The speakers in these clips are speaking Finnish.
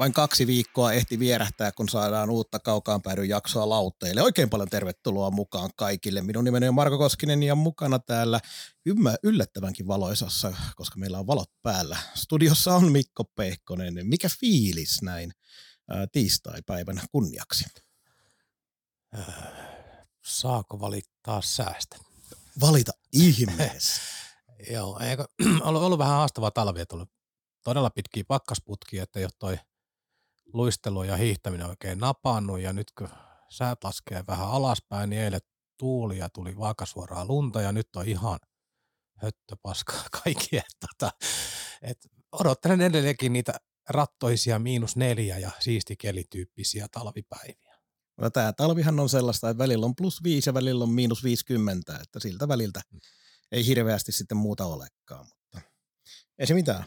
Vain kaksi viikkoa ehti vierähtää, kun saadaan uutta kaukaan päädyn jaksoa lautteille. Oikein paljon tervetuloa mukaan kaikille. Minun nimeni on Marko Koskinen ja mukana täällä ymmä, yllättävänkin valoisassa, koska meillä on valot päällä. Studiossa on Mikko Pehkonen. Mikä fiilis näin ää, tiistai-päivän kunniaksi? Saako valittaa säästä? Valita ihmeessä. Joo, eikö, ollut, ollut vähän haastavaa talvia, tullut todella pitkiä pakkasputkia, että ei ole toi luistelu ja hiihtäminen oikein napannut ja nyt kun säät laskee vähän alaspäin, niin eilen tuuli ja tuli vaakasuoraa lunta ja nyt on ihan höttöpaskaa kaikki. Et, tota, et odottelen edelleenkin niitä rattoisia miinus neljä ja siistikelityyppisiä talvipäiviä. No, tämä talvihan on sellaista, että välillä on plus viisi ja välillä on miinus 50, että siltä väliltä ei hirveästi sitten muuta olekaan, mutta ei se mitään.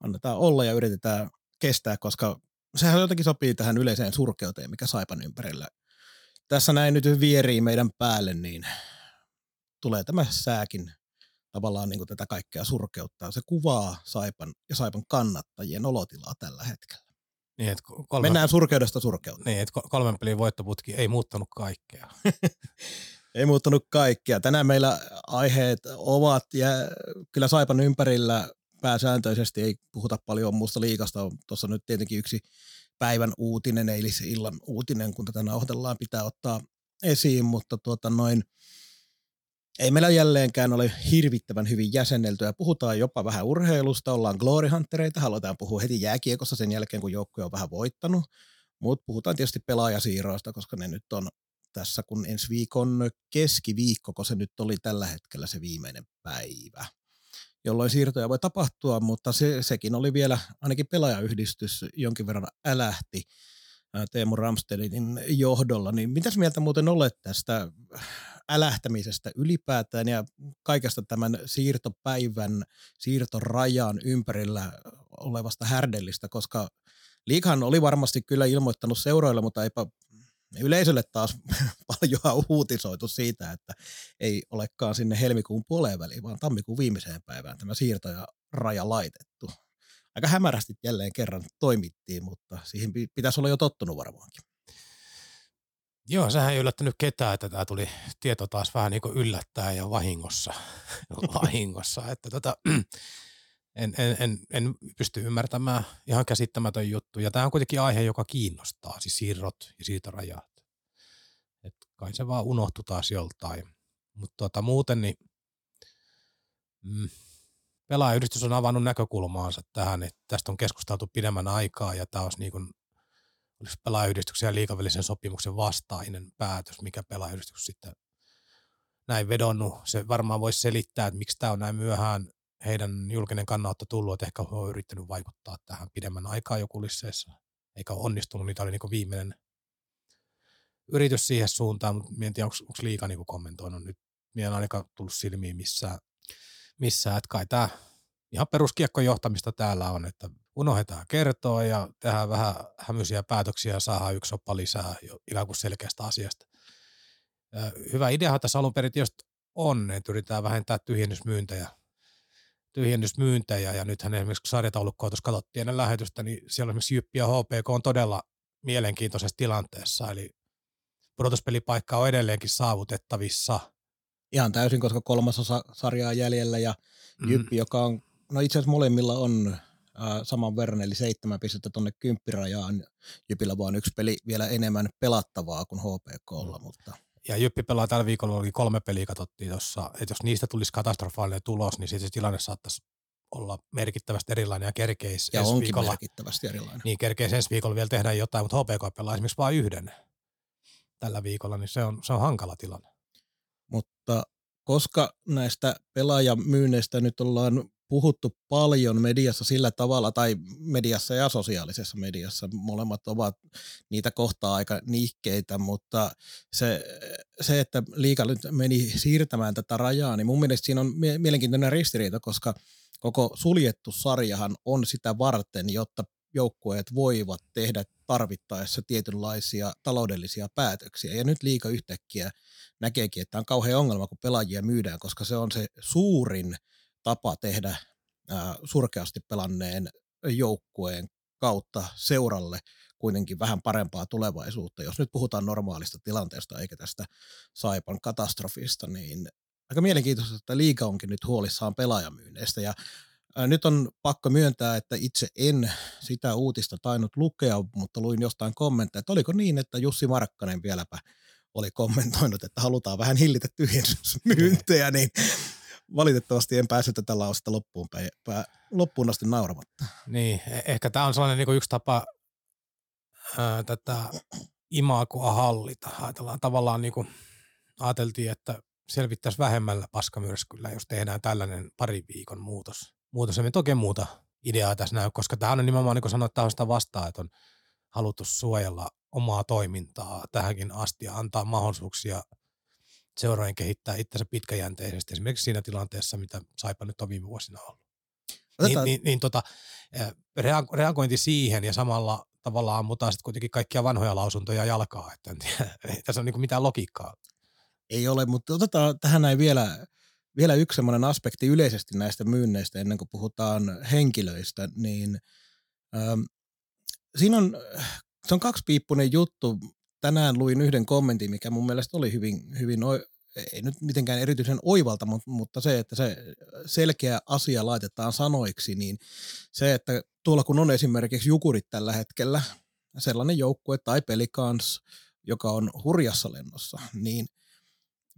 Annetaan olla ja yritetään kestää, koska sehän jotenkin sopii tähän yleiseen surkeuteen, mikä Saipan ympärillä. Tässä näin nyt vierii meidän päälle, niin tulee tämä sääkin tavallaan niin kuin tätä kaikkea surkeuttaa. Se kuvaa Saipan ja Saipan kannattajien olotilaa tällä hetkellä. Niin, että kolme, Mennään surkeudesta surkeuteen. niin, että kolmen pelin voittoputki ei muuttanut kaikkea. Ei muuttunut kaikkea. Tänään meillä aiheet ovat ja kyllä Saipan ympärillä pääsääntöisesti ei puhuta paljon muusta liikasta. Tuossa nyt tietenkin yksi päivän uutinen, eilisillan uutinen, kun tätä nauhoitellaan, pitää ottaa esiin, mutta tuota noin, ei meillä jälleenkään ole hirvittävän hyvin jäsenneltyä. Puhutaan jopa vähän urheilusta, ollaan glory huntereita, halutaan puhua heti jääkiekossa sen jälkeen, kun joukkue on vähän voittanut. Mutta puhutaan tietysti pelaajasiirroista, koska ne nyt on tässä, kun ensi viikon keskiviikko, kun se nyt oli tällä hetkellä se viimeinen päivä, jolloin siirtoja voi tapahtua, mutta se, sekin oli vielä, ainakin pelaajayhdistys jonkin verran älähti Teemu Ramstedin johdolla, niin mitäs mieltä muuten olet tästä älähtämisestä ylipäätään ja kaikesta tämän siirtopäivän, siirtorajan ympärillä olevasta härdellistä, koska Liikahan oli varmasti kyllä ilmoittanut seuroille, mutta eipä yleisölle taas paljon uutisoitu siitä, että ei olekaan sinne helmikuun puoleen väliin, vaan tammikuun viimeiseen päivään tämä siirto ja raja laitettu. Aika hämärästi jälleen kerran toimittiin, mutta siihen pi- pitäisi olla jo tottunut varmaankin. Joo, sehän ei yllättänyt ketään, että tämä tuli tieto taas vähän niin kuin yllättää ja vahingossa. vahingossa. Että tota, en, en, en, en, pysty ymmärtämään ihan käsittämätön juttu. Ja tämä on kuitenkin aihe, joka kiinnostaa, siis siirrot ja siirtorajat. Et kai se vaan unohtui taas joltain. Mutta tota, muuten niin mm, pelaajayhdistys on avannut näkökulmaansa tähän, että tästä on keskusteltu pidemmän aikaa ja tämä olisi niin kuin olisi pelaajayhdistyksen ja liikavälisen sopimuksen vastainen päätös, mikä pelaajayhdistys sitten näin vedonnut. Se varmaan voisi selittää, että miksi tämä on näin myöhään heidän julkinen kannanotto tullut, että ehkä he on yrittänyt vaikuttaa tähän pidemmän aikaa jo kulisseissa, eikä ole onnistunut. Niitä oli niin viimeinen yritys siihen suuntaan, mutta en tiedä, onko liika niin kommentoinut nyt. Minä en ainakaan tullut silmiin missään, missään että kai tämä ihan peruskiekkojohtamista täällä on, että unohdetaan kertoa ja tehdään vähän hämyisiä päätöksiä ja saadaan yksi oppa lisää jo ikään kuin selkeästä asiasta. Hyvä ideahan tässä alun perin tietysti on, että yritetään vähentää tyhjennysmyyntejä, tyhjennysmyyntejä ja nythän esimerkiksi sarjataulukkoa tuossa katsottiin ennen lähetystä, niin siellä esimerkiksi Jyppi ja HPK on todella mielenkiintoisessa tilanteessa, eli pudotuspelipaikka on edelleenkin saavutettavissa. Ihan täysin, koska kolmas osa sarjaa jäljellä ja Jyppi, mm. joka on, no itse asiassa molemmilla on saman verran, eli seitsemän pistettä tuonne kymppirajaan. Jypillä vaan yksi peli vielä enemmän pelattavaa kuin HPKlla, mm. mutta ja Jyppi pelaa tällä viikolla, oli kolme peliä katsottiin tuossa, että jos niistä tulisi katastrofaalinen tulos, niin sitten se tilanne saattaisi olla merkittävästi erilainen ja kerkeisi ja onkin viikolla, merkittävästi erilainen. Niin kerkeisi ensi viikolla vielä tehdä jotain, mutta HPK pelaa esimerkiksi vain yhden tällä viikolla, niin se on, se on hankala tilanne. Mutta koska näistä pelaajamyynneistä nyt ollaan puhuttu paljon mediassa sillä tavalla, tai mediassa ja sosiaalisessa mediassa, molemmat ovat niitä kohtaa aika nihkeitä, mutta se, se että liika nyt meni siirtämään tätä rajaa, niin mun mielestä siinä on mielenkiintoinen ristiriita, koska koko suljettu sarjahan on sitä varten, jotta joukkueet voivat tehdä tarvittaessa tietynlaisia taloudellisia päätöksiä. Ja nyt liika yhtäkkiä näkeekin, että on kauhean ongelma, kun pelaajia myydään, koska se on se suurin tapa tehdä surkeasti pelanneen joukkueen kautta seuralle kuitenkin vähän parempaa tulevaisuutta. Jos nyt puhutaan normaalista tilanteesta eikä tästä Saipan katastrofista, niin aika mielenkiintoista, että liika onkin nyt huolissaan pelaajamyynneistä. Ja nyt on pakko myöntää, että itse en sitä uutista tainnut lukea, mutta luin jostain kommentteja, että oliko niin, että Jussi Markkanen vieläpä oli kommentoinut, että halutaan vähän hillitä tyhjennysmyyntejä, niin valitettavasti en pääse tätä lausta loppuun, pää, loppuun asti nauramatta. Niin, e-, ehkä tämä on sellainen niin yksi tapa ää, tätä imakoa hallita. Ajatellaan tavallaan niin kuin, ajateltiin, että selvittäisi vähemmällä paskamyrskyllä, jos tehdään tällainen pari viikon muutos. Muutos ei toki muuta ideaa tässä näy, koska tämä on nimenomaan, niin kuin tämä on sitä vastaan, että on haluttu suojella omaa toimintaa tähänkin asti ja antaa mahdollisuuksia seuraajan kehittää itsensä pitkäjänteisesti, esimerkiksi siinä tilanteessa, mitä Saipa nyt on viime vuosina ollut. Otetaan. Niin, niin, niin tota, reagointi siihen ja samalla tavallaan ammutaan sitten kuitenkin kaikkia vanhoja lausuntoja jalkaa, että en tiedä, ei tässä ole niin mitään logiikkaa. Ei ole, mutta otetaan tähän näin vielä, vielä yksi sellainen aspekti yleisesti näistä myynneistä ennen kuin puhutaan henkilöistä, niin ähm, siinä on, se on kaksipiippunen juttu. Tänään luin yhden kommentin, mikä mun mielestä oli hyvin, hyvin ei nyt mitenkään erityisen oivalta, mutta se, että se selkeä asia laitetaan sanoiksi, niin se, että tuolla kun on esimerkiksi Jukurit tällä hetkellä, sellainen joukkue tai pelikans, joka on hurjassa lennossa, niin –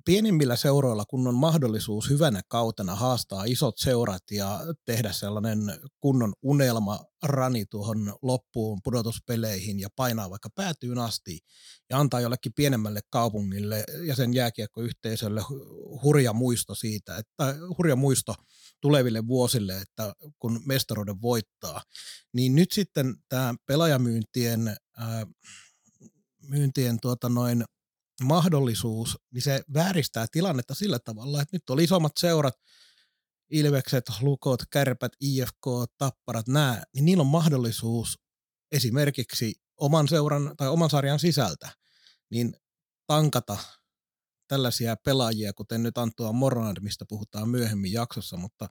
pienimmillä seuroilla, kun on mahdollisuus hyvänä kautena haastaa isot seurat ja tehdä sellainen kunnon unelma rani tuohon loppuun pudotuspeleihin ja painaa vaikka päätyyn asti ja antaa jollekin pienemmälle kaupungille ja sen jääkiekkoyhteisölle hurja muisto siitä, että hurja muisto tuleville vuosille, että kun mestaruuden voittaa, niin nyt sitten tämä pelaajamyyntien ää, myyntien tuota noin mahdollisuus, niin se vääristää tilannetta sillä tavalla, että nyt oli isommat seurat, Ilvekset, Lukot, Kärpät, IFK, Tapparat, nämä, niin niillä on mahdollisuus esimerkiksi oman seuran tai oman sarjan sisältä, niin tankata tällaisia pelaajia, kuten nyt Antoa Morand, mistä puhutaan myöhemmin jaksossa, mutta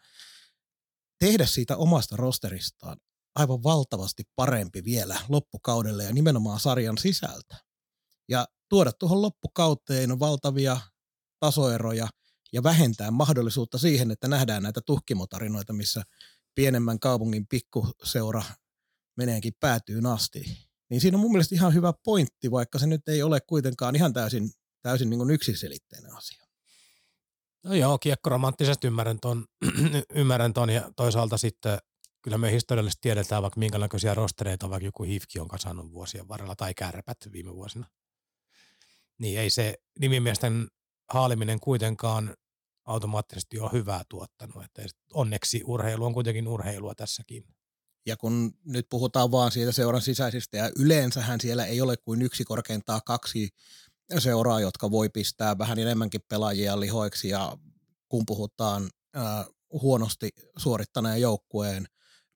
tehdä siitä omasta rosteristaan aivan valtavasti parempi vielä loppukaudelle ja nimenomaan sarjan sisältä. Ja tuoda tuohon loppukauteen valtavia tasoeroja ja vähentää mahdollisuutta siihen, että nähdään näitä tuhkimotarinoita, missä pienemmän kaupungin pikkuseura meneekin päätyyn asti. Niin siinä on mun mielestä ihan hyvä pointti, vaikka se nyt ei ole kuitenkaan ihan täysin, täysin niin kuin yksiselitteinen asia. No joo, kiekkoromanttisesti ymmärrän ton, ymmärrän ton ja toisaalta sitten kyllä me historiallisesti tiedetään vaikka minkä näköisiä rostereita vaikka joku Hifki on kasannut vuosien varrella tai kärpät viime vuosina niin ei se nimimiesten haaliminen kuitenkaan automaattisesti ole hyvää tuottanut. Että onneksi urheilu on kuitenkin urheilua tässäkin. Ja kun nyt puhutaan vaan siitä seuran sisäisistä, ja yleensähän siellä ei ole kuin yksi korkeintaan kaksi seuraa, jotka voi pistää vähän enemmänkin pelaajia lihoiksi, ja kun puhutaan äh, huonosti suorittaneen joukkueen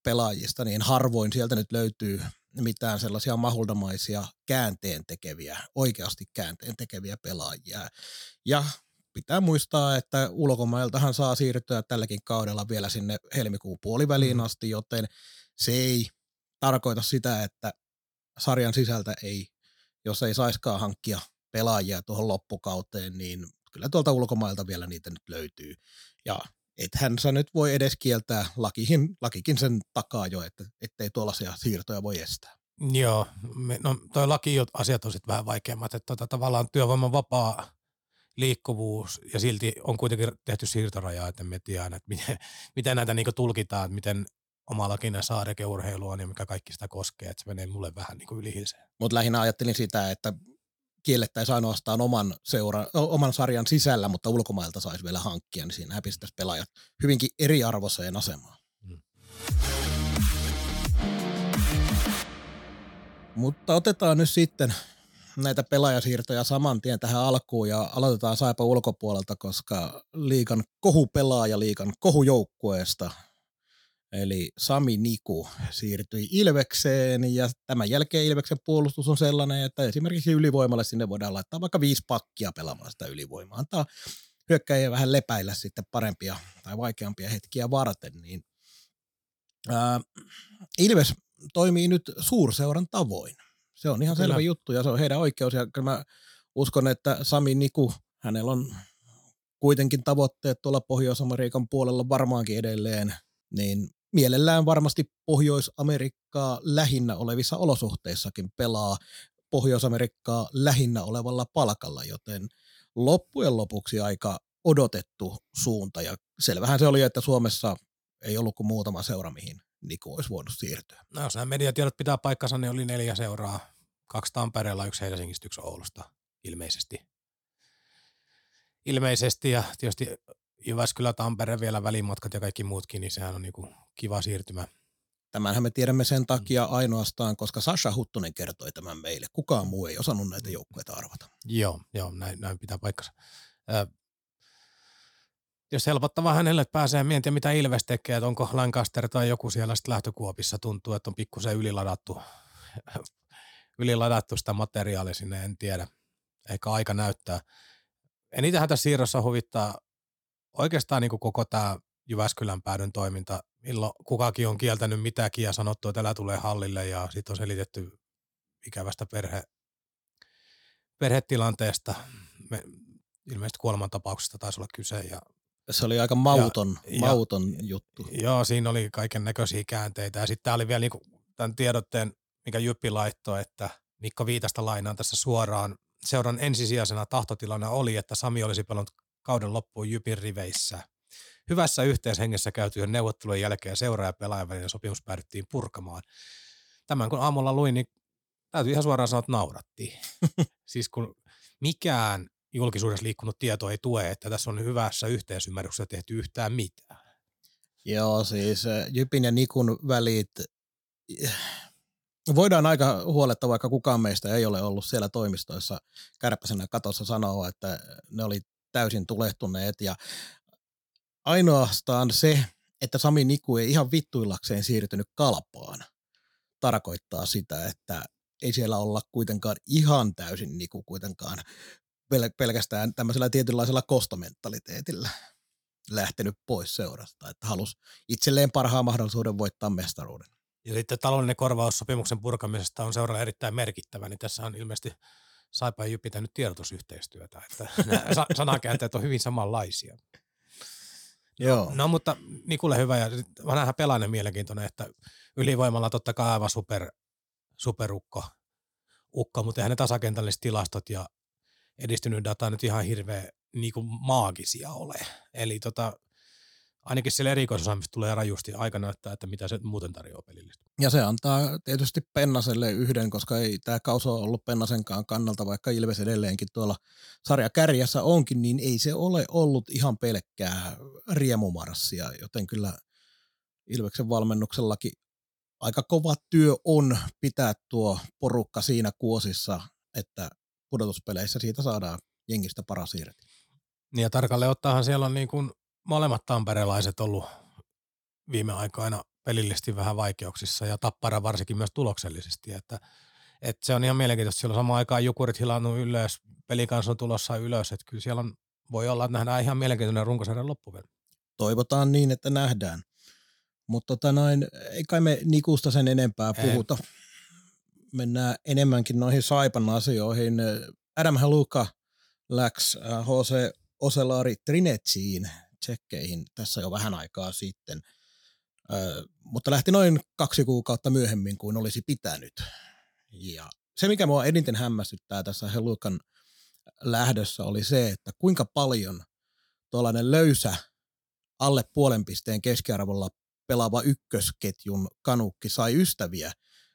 pelaajista, niin harvoin sieltä nyt löytyy mitään sellaisia mahuldamaisia käänteen tekeviä, oikeasti käänteen tekeviä pelaajia. Ja pitää muistaa, että ulkomailtahan saa siirtyä tälläkin kaudella vielä sinne helmikuun puoliväliin mm. asti, joten se ei tarkoita sitä, että sarjan sisältä ei, jos ei saiskaan hankkia pelaajia tuohon loppukauteen, niin kyllä tuolta ulkomailta vielä niitä nyt löytyy. Ja ethän sä nyt voi edes kieltää, lakikin, lakikin sen takaa jo, että ettei tuollaisia siirtoja voi estää. Joo, no toi laki asiat on sitten vähän vaikeammat, että tota, tavallaan työvoiman vapaa liikkuvuus ja silti on kuitenkin tehty siirtorajaa, että me tiedän, että miten, miten näitä niinku tulkitaan, että miten oma lakina saarekeurheilu on ja mikä kaikki sitä koskee, että se menee mulle vähän niin kuin yli Mutta lähinnä ajattelin sitä, että kiellettäisiin ainoastaan oman, seura, oman sarjan sisällä, mutta ulkomailta saisi vielä hankkia, niin siinä pistäisi pelaajat hyvinkin eriarvoiseen asemaan. Mm. Mutta otetaan nyt sitten näitä pelaajasiirtoja saman tien tähän alkuun ja aloitetaan Saipa ulkopuolelta, koska liikan kohupelaaja liikan kohujoukkueesta Eli Sami Niku siirtyi Ilvekseen ja tämän jälkeen Ilveksen puolustus on sellainen, että esimerkiksi ylivoimalle sinne voidaan laittaa vaikka viisi pakkia pelaamaan sitä ylivoimaa. Antaa hyökkäjiä vähän lepäillä sitten parempia tai vaikeampia hetkiä varten. Niin, ää, Ilves toimii nyt suurseuran tavoin. Se on ihan kyllä. selvä juttu ja se on heidän oikeus. Ja kyllä mä uskon, että Sami Niku, hänellä on kuitenkin tavoitteet tuolla Pohjois-Amerikan puolella varmaankin edelleen, niin mielellään varmasti Pohjois-Amerikkaa lähinnä olevissa olosuhteissakin pelaa Pohjois-Amerikkaa lähinnä olevalla palkalla, joten loppujen lopuksi aika odotettu suunta. Ja selvähän se oli, että Suomessa ei ollut kuin muutama seura, mihin Niku olisi voinut siirtyä. No jos nämä mediatiedot pitää paikkansa, niin oli neljä seuraa. Kaksi Tampereella, yksi Helsingistä, yksi Oulusta ilmeisesti. Ilmeisesti ja tietysti Jyväskylä, Tampere vielä välimatkat ja kaikki muutkin, niin sehän on niinku kiva siirtymä. Tämänhän me tiedämme sen mm. takia ainoastaan, koska Sasha Huttunen kertoi tämän meille. Kukaan muu ei osannut näitä joukkueita arvata. Joo, joo näin, näin pitää paikkansa. Ö, jos helpottavaa hänelle, että pääsee miettimään, mitä Ilves tekee, että onko Lancaster tai joku siellä sitten lähtökuopissa, tuntuu, että on pikkusen yliladattu, yliladattu sitä materiaalia sinne, en tiedä. Ehkä aika näyttää. Enitenhän tässä siirrossa huvittaa oikeastaan niin kuin koko tämä Jyväskylän päädyn toiminta, milloin kukakin on kieltänyt mitäkin ja sanottu, että älä tulee hallille ja sitten on selitetty ikävästä perhe, perhetilanteesta. Me, ilmeisesti kuolemantapauksesta taisi olla kyse. Ja, se oli aika mauton, ja, mauton ja, juttu. Joo, siinä oli kaiken näköisiä käänteitä. Ja sitten tämä oli vielä niinku tämän tiedotteen, mikä Jyppi laittoi, että Mikko Viitasta lainaan tässä suoraan. Seuran ensisijaisena tahtotilana oli, että Sami olisi pelannut kauden loppuun Jypin riveissä. Hyvässä yhteishengessä käytyjen neuvottelujen jälkeen seuraaja pelaajan välinen sopimus päädyttiin purkamaan. Tämän kun aamulla luin, niin täytyy ihan suoraan sanoa, että naurattiin. siis kun mikään julkisuudessa liikkunut tieto ei tue, että tässä on hyvässä yhteisymmärryksessä tehty yhtään mitään. Joo, siis eh, Jypin ja Nikun välit, eh, voidaan aika huoletta, vaikka kukaan meistä ei ole ollut siellä toimistoissa kärpäsenä katossa sanoa, että ne oli täysin tulehtuneet ja ainoastaan se, että Sami Niku ei ihan vittuillakseen siirtynyt kalpaan, tarkoittaa sitä, että ei siellä olla kuitenkaan ihan täysin Niku kuitenkaan pel- pelkästään tämmöisellä tietynlaisella kostomentaliteetillä lähtenyt pois seurasta, että halusi itselleen parhaan mahdollisuuden voittaa mestaruuden. Ja sitten taloudellinen korvaus sopimuksen purkamisesta on seuralla erittäin merkittävä, niin tässä on ilmeisesti Saipa ei pitänyt tiedotusyhteistyötä, että sanakäänteet on hyvin samanlaisia. Joo. No, mutta Nikulle hyvä ja vanha pelainen mielenkiintoinen, että ylivoimalla totta kai aivan super, superukko, ukko, mutta eihän ne tasakentälliset tilastot ja edistynyt data nyt ihan hirveän niin kuin maagisia ole. Eli tota, ainakin siellä erikoisosaamista tulee rajusti aika näyttää, että mitä se muuten tarjoaa pelillistä. Ja se antaa tietysti Pennaselle yhden, koska ei tämä kauso ollut Pennasenkaan kannalta, vaikka Ilves edelleenkin tuolla sarjakärjessä onkin, niin ei se ole ollut ihan pelkkää riemumarssia, joten kyllä Ilveksen valmennuksellakin aika kova työ on pitää tuo porukka siinä kuosissa, että pudotuspeleissä siitä saadaan jengistä paras irti. Niin ja tarkalleen ottaahan siellä on niin kuin molemmat tamperelaiset ollut viime aikoina pelillisesti vähän vaikeuksissa ja Tappara varsinkin myös tuloksellisesti, että, että se on ihan mielenkiintoista. Siellä on samaan aikaan Jukurit hilannut ylös, pelikans on tulossa ylös, että kyllä siellä on, voi olla, että nähdään ihan mielenkiintoinen runkosarjan loppu vielä. Toivotaan niin, että nähdään. Mutta tota noin, ei kai me Nikusta sen enempää puhuta. Ei. Mennään enemmänkin noihin Saipan asioihin. Adam Haluka läks HC Oselaari Trinetsiin tsekkeihin tässä jo vähän aikaa sitten, ö, mutta lähti noin kaksi kuukautta myöhemmin kuin olisi pitänyt. Ja se, mikä mua eniten hämmästyttää tässä Helukan lähdössä, oli se, että kuinka paljon tuollainen löysä alle puolen pisteen keskiarvolla pelaava ykkösketjun kanukki sai ystäviä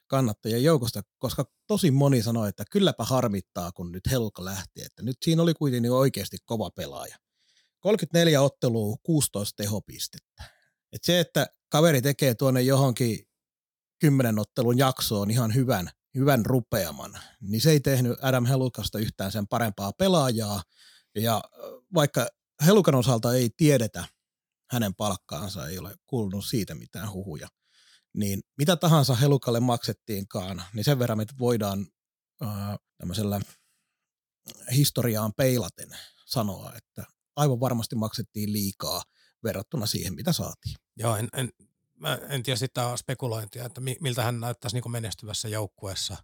kannattajien joukosta, koska tosi moni sanoi, että kylläpä harmittaa, kun nyt Helka lähti, että nyt siinä oli kuitenkin oikeasti kova pelaaja. 34 ottelua, 16 tehopistettä. Et se, että kaveri tekee tuonne johonkin kymmenen ottelun jaksoon ihan hyvän, hyvän rupeaman, niin se ei tehnyt Adam Helukasta yhtään sen parempaa pelaajaa. Ja vaikka Helukan osalta ei tiedetä hänen palkkaansa, ei ole kuulunut siitä mitään huhuja, niin mitä tahansa Helukalle maksettiinkaan, niin sen verran me voidaan ää, tämmöisellä historiaan peilaten sanoa, että aivan varmasti maksettiin liikaa verrattuna siihen, mitä saatiin. Joo, en, en, mä en tiedä sitä spekulointia, että miltä hän näyttäisi niin menestyvässä joukkueessa.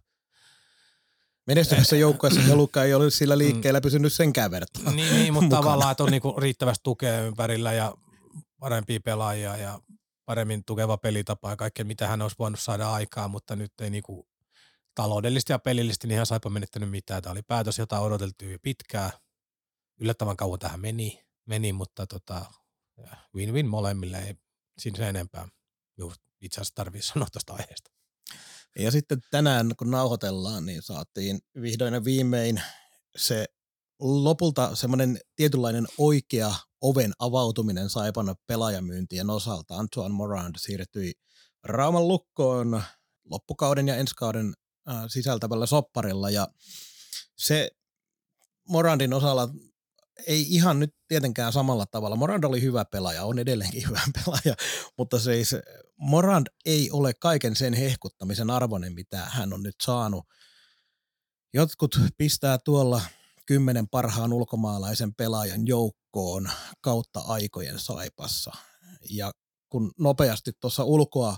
Menestyvässä joukkueessa Helukka ei ole sillä liikkeellä pysynyt senkään verran. Niin, niin mutta mukana. tavallaan, että on niin riittävästi tukea ympärillä ja parempia pelaajia ja paremmin tukeva pelitapa ja kaikkea, mitä hän olisi voinut saada aikaa, mutta nyt ei niin kuin taloudellisesti ja pelillisesti niin hän saipa menettänyt mitään. Tämä oli päätös, jota odoteltiin jo pitkään. Yllättävän kauan tähän meni, meni mutta tota, win-win molemmille, ei siinä enempää itse asiassa tarvitse sanoa tuosta aiheesta. Ja sitten tänään, kun nauhoitellaan, niin saatiin vihdoin ja viimein se lopulta semmoinen tietynlainen oikea oven avautuminen Saipan pelaajamyyntien osalta. Antoine Morand siirtyi Rauman lukkoon loppukauden ja ensi kauden sisältävällä sopparilla ja se Morandin osalla ei ihan nyt tietenkään samalla tavalla. Morand oli hyvä pelaaja, on edelleenkin hyvä pelaaja, mutta siis Morand ei ole kaiken sen hehkuttamisen arvoinen, mitä hän on nyt saanut. Jotkut pistää tuolla kymmenen parhaan ulkomaalaisen pelaajan joukkoon kautta aikojen saipassa. Ja kun nopeasti tuossa ulkoa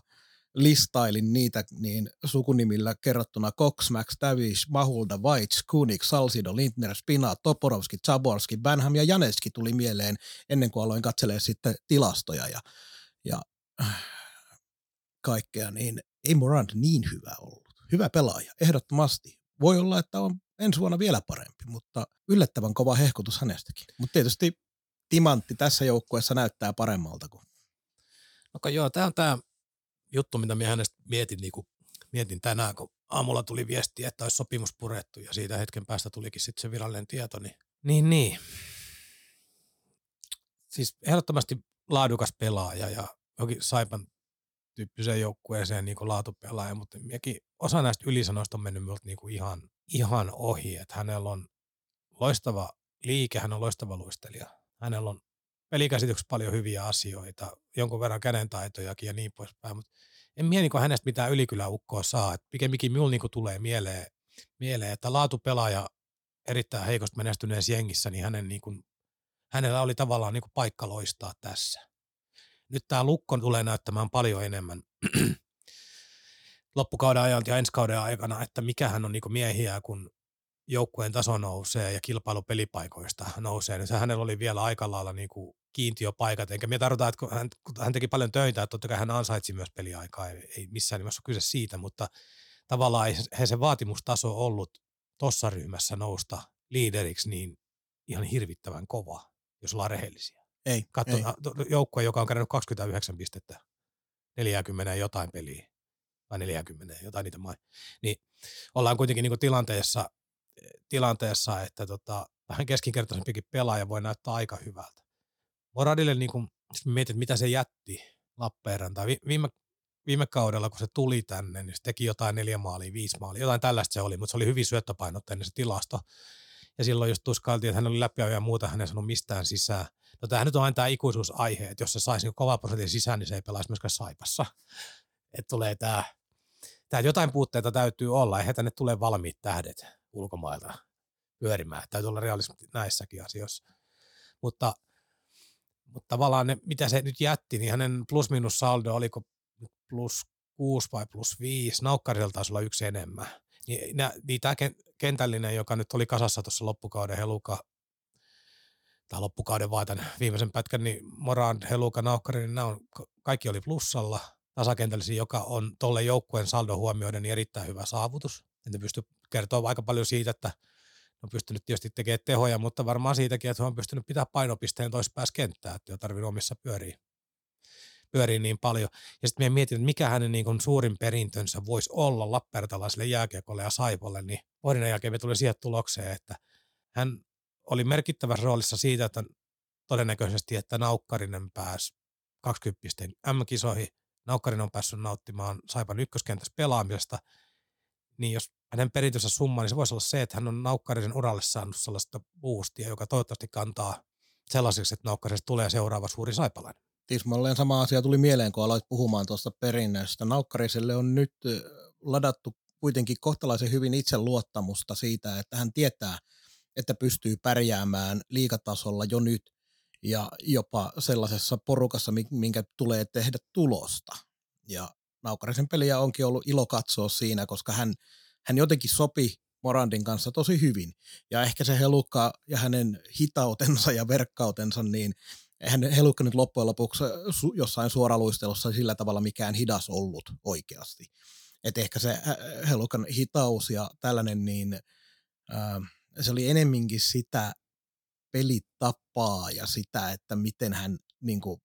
listailin niitä niin sukunimillä kerrottuna Cox, Max, Tavish, Mahulda, Weitz, Kunik, Salsido, Lindner, Spina, Toporovski, Zaborski, Banham ja Janeski tuli mieleen ennen kuin aloin katselemaan sitten tilastoja ja, ja kaikkea, niin ei Morant niin hyvä ollut. Hyvä pelaaja, ehdottomasti. Voi olla, että on ensi vuonna vielä parempi, mutta yllättävän kova hehkutus hänestäkin. Mutta tietysti Timantti tässä joukkueessa näyttää paremmalta kuin. No joo, tämä on tämä juttu, mitä minä hänestä mietin, niin kuin, mietin tänään, kun aamulla tuli viesti, että olisi sopimus purettu ja siitä hetken päästä tulikin sitten se virallinen tieto. Niin, niin, niin. Siis ehdottomasti laadukas pelaaja ja jokin Saipan tyyppiseen joukkueeseen niin laatupelaaja, mutta minäkin osa näistä ylisanoista on mennyt minulta niin ihan, ihan ohi, että hänellä on loistava liike, hän on loistava luistelija. Hänellä on pelikäsityksessä paljon hyviä asioita, jonkun verran kädentaitojakin ja niin poispäin, mutta en mie niin hänestä mitään ylikyläukkoa saa. Et pikemminkin minulla niin tulee mieleen, mieleen, että laatupelaaja erittäin heikosti menestyneessä jengissä, niin hänen niin kuin, hänellä oli tavallaan niin kuin paikka loistaa tässä. Nyt tämä lukko tulee näyttämään paljon enemmän loppukauden ajalta ja ensi kauden aikana, että mikä hän on niin miehiä, kun joukkueen taso nousee ja kilpailu pelipaikoista nousee, niin se hänellä oli vielä aika lailla niin kuin kiintiöpaikat, enkä minä tarkoita, että kun hän, kun hän teki paljon töitä, että totta kai hän ansaitsi myös peliaikaa, ei, ei missään nimessä ole kyse siitä, mutta tavallaan ei se vaatimustaso ollut tuossa ryhmässä nousta liideriksi niin ihan hirvittävän kova, jos ollaan rehellisiä. Ei, Katso, ei. joukkue, joka on kerännyt 29 pistettä, 40 jotain peliä, vai 40, jotain niitä mai, niin ollaan kuitenkin niin tilanteessa, tilanteessa, että tota, vähän keskinkertaisempikin pelaaja voi näyttää aika hyvältä. Moradille, niin kuin, mietit, mitä se jätti Lappeenrantaan, viime, viime kaudella, kun se tuli tänne, niin se teki jotain neljä maalia, viisi maalia, jotain tällaista se oli, mutta se oli hyvin syöttöpainotteinen se tilasto. Ja silloin just tuskailtiin, että hän oli läpi ja muuta, hän ei sanonut mistään sisään. No tämähän nyt on aina tämä ikuisuusaihe, että jos se saisi niin kova prosentin sisään, niin se ei pelaisi myöskään Saipassa. Että tulee tämä, tämä jotain puutteita täytyy olla, eihän tänne tule valmiit tähdet ulkomailta pyörimään. Täytyy olla realismi näissäkin asioissa. Mutta mutta tavallaan ne, mitä se nyt jätti, niin hänen plus-minus saldo oliko plus 6 vai plus 5, naukkarilla taisi olla yksi enemmän. Niin, niin tämä kentällinen, joka nyt oli kasassa tuossa loppukauden Heluka, tai loppukauden vaan tämän viimeisen pätkän, niin Morand, Heluka, Naukkari, niin nämä on, kaikki oli plussalla tasakentällisiä, joka on tuolle joukkueen saldo huomioiden niin erittäin hyvä saavutus. Että pystyy kertoa aika paljon siitä, että on pystynyt tietysti tekemään tehoja, mutta varmaan siitäkin, että he on pystynyt pitää painopisteen toisessa päässä kenttää, että ole tarvinnut omissa pyöriä, pyörii niin paljon. Ja sitten me mietin, että mikä hänen niin kuin suurin perintönsä voisi olla Lappeenrantalaiselle jääkiekolle ja Saipolle, niin pohdinnan jälkeen me tuli siihen tulokseen, että hän oli merkittävässä roolissa siitä, että todennäköisesti, että Naukkarinen pääsi 20 M-kisoihin. Naukkarinen on päässyt nauttimaan Saipan ykköskentässä pelaamisesta, niin jos hänen perintönsä summa, niin se voisi olla se, että hän on Naukkarisen uralle saanut sellaista boostia, joka toivottavasti kantaa sellaiseksi, että Naukkarisesta tulee seuraava suuri saipalainen. Tismalleen sama asia tuli mieleen, kun aloit puhumaan tuosta perinnöstä. Naukkariselle on nyt ladattu kuitenkin kohtalaisen hyvin itseluottamusta siitä, että hän tietää, että pystyy pärjäämään liikatasolla jo nyt ja jopa sellaisessa porukassa, minkä tulee tehdä tulosta. Ja Naukarisen peliä onkin ollut ilo katsoa siinä, koska hän, hän jotenkin sopi Morandin kanssa tosi hyvin. Ja ehkä se Helukka ja hänen hitautensa ja verkkautensa, niin eihän Helukka nyt loppujen lopuksi su- jossain suoraluistelussa sillä tavalla mikään hidas ollut oikeasti. Et ehkä se Helukan hitaus ja tällainen, niin äh, se oli enemminkin sitä pelitapaa ja sitä, että miten hän niin kuin,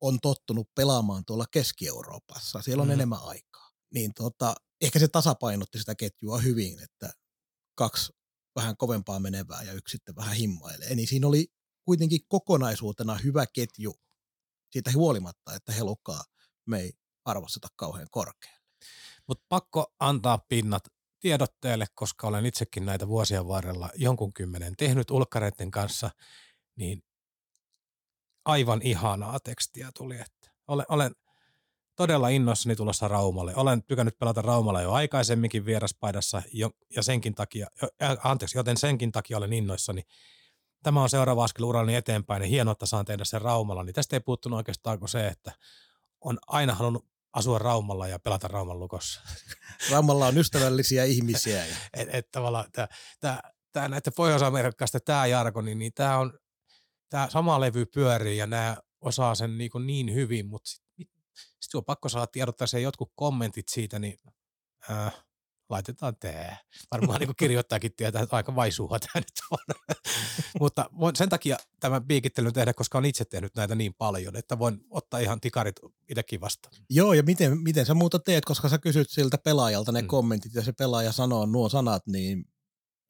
on tottunut pelaamaan tuolla Keski-Euroopassa. Siellä on mm. enemmän aikaa. Niin tota, ehkä se tasapainotti sitä ketjua hyvin, että kaksi vähän kovempaa menevää ja yksi sitten vähän himmailee. Niin siinä oli kuitenkin kokonaisuutena hyvä ketju siitä huolimatta, että helukkaa me ei arvosteta kauhean korkealle. Mutta pakko antaa pinnat tiedotteelle, koska olen itsekin näitä vuosien varrella jonkun kymmenen tehnyt ulkkareiden kanssa, niin aivan ihanaa tekstiä tuli. Että olen, olen todella innoissani tulossa Raumalle. Olen tykännyt pelata Raumalla jo aikaisemminkin vieraspaidassa jo, ja senkin takia, äh, anteeksi, joten senkin takia olen innoissani. Tämä on seuraava askel urani eteenpäin ja hienoa, että saan tehdä sen Raumalla. Niin tästä ei puuttunut oikeastaan kuin se, että on aina halunnut asua Raumalla ja pelata Rauman lukossa. Raumalla on ystävällisiä ihmisiä. et, et tavallaan tämä, tämä, tämä näiden Pohjois-Amerikasta tämä Jarko, niin, niin tämä on tämä sama levy pyörii ja nämä osaa sen niin, niin hyvin, mutta sitten sit on pakko saada tiedottaa se jotkut kommentit siitä, niin äh, laitetaan tämä. Varmaan niin kirjoittajakin tietää, että aika vaisuuha tämä nyt on. Mutta voin sen takia tämän piikittelyn tehdä, koska olen itse tehnyt näitä niin paljon, että voin ottaa ihan tikarit itsekin vastaan. Joo, ja miten, miten sä muuta teet, koska sä kysyt siltä pelaajalta ne mm. kommentit ja se pelaaja sanoo nuo sanat, niin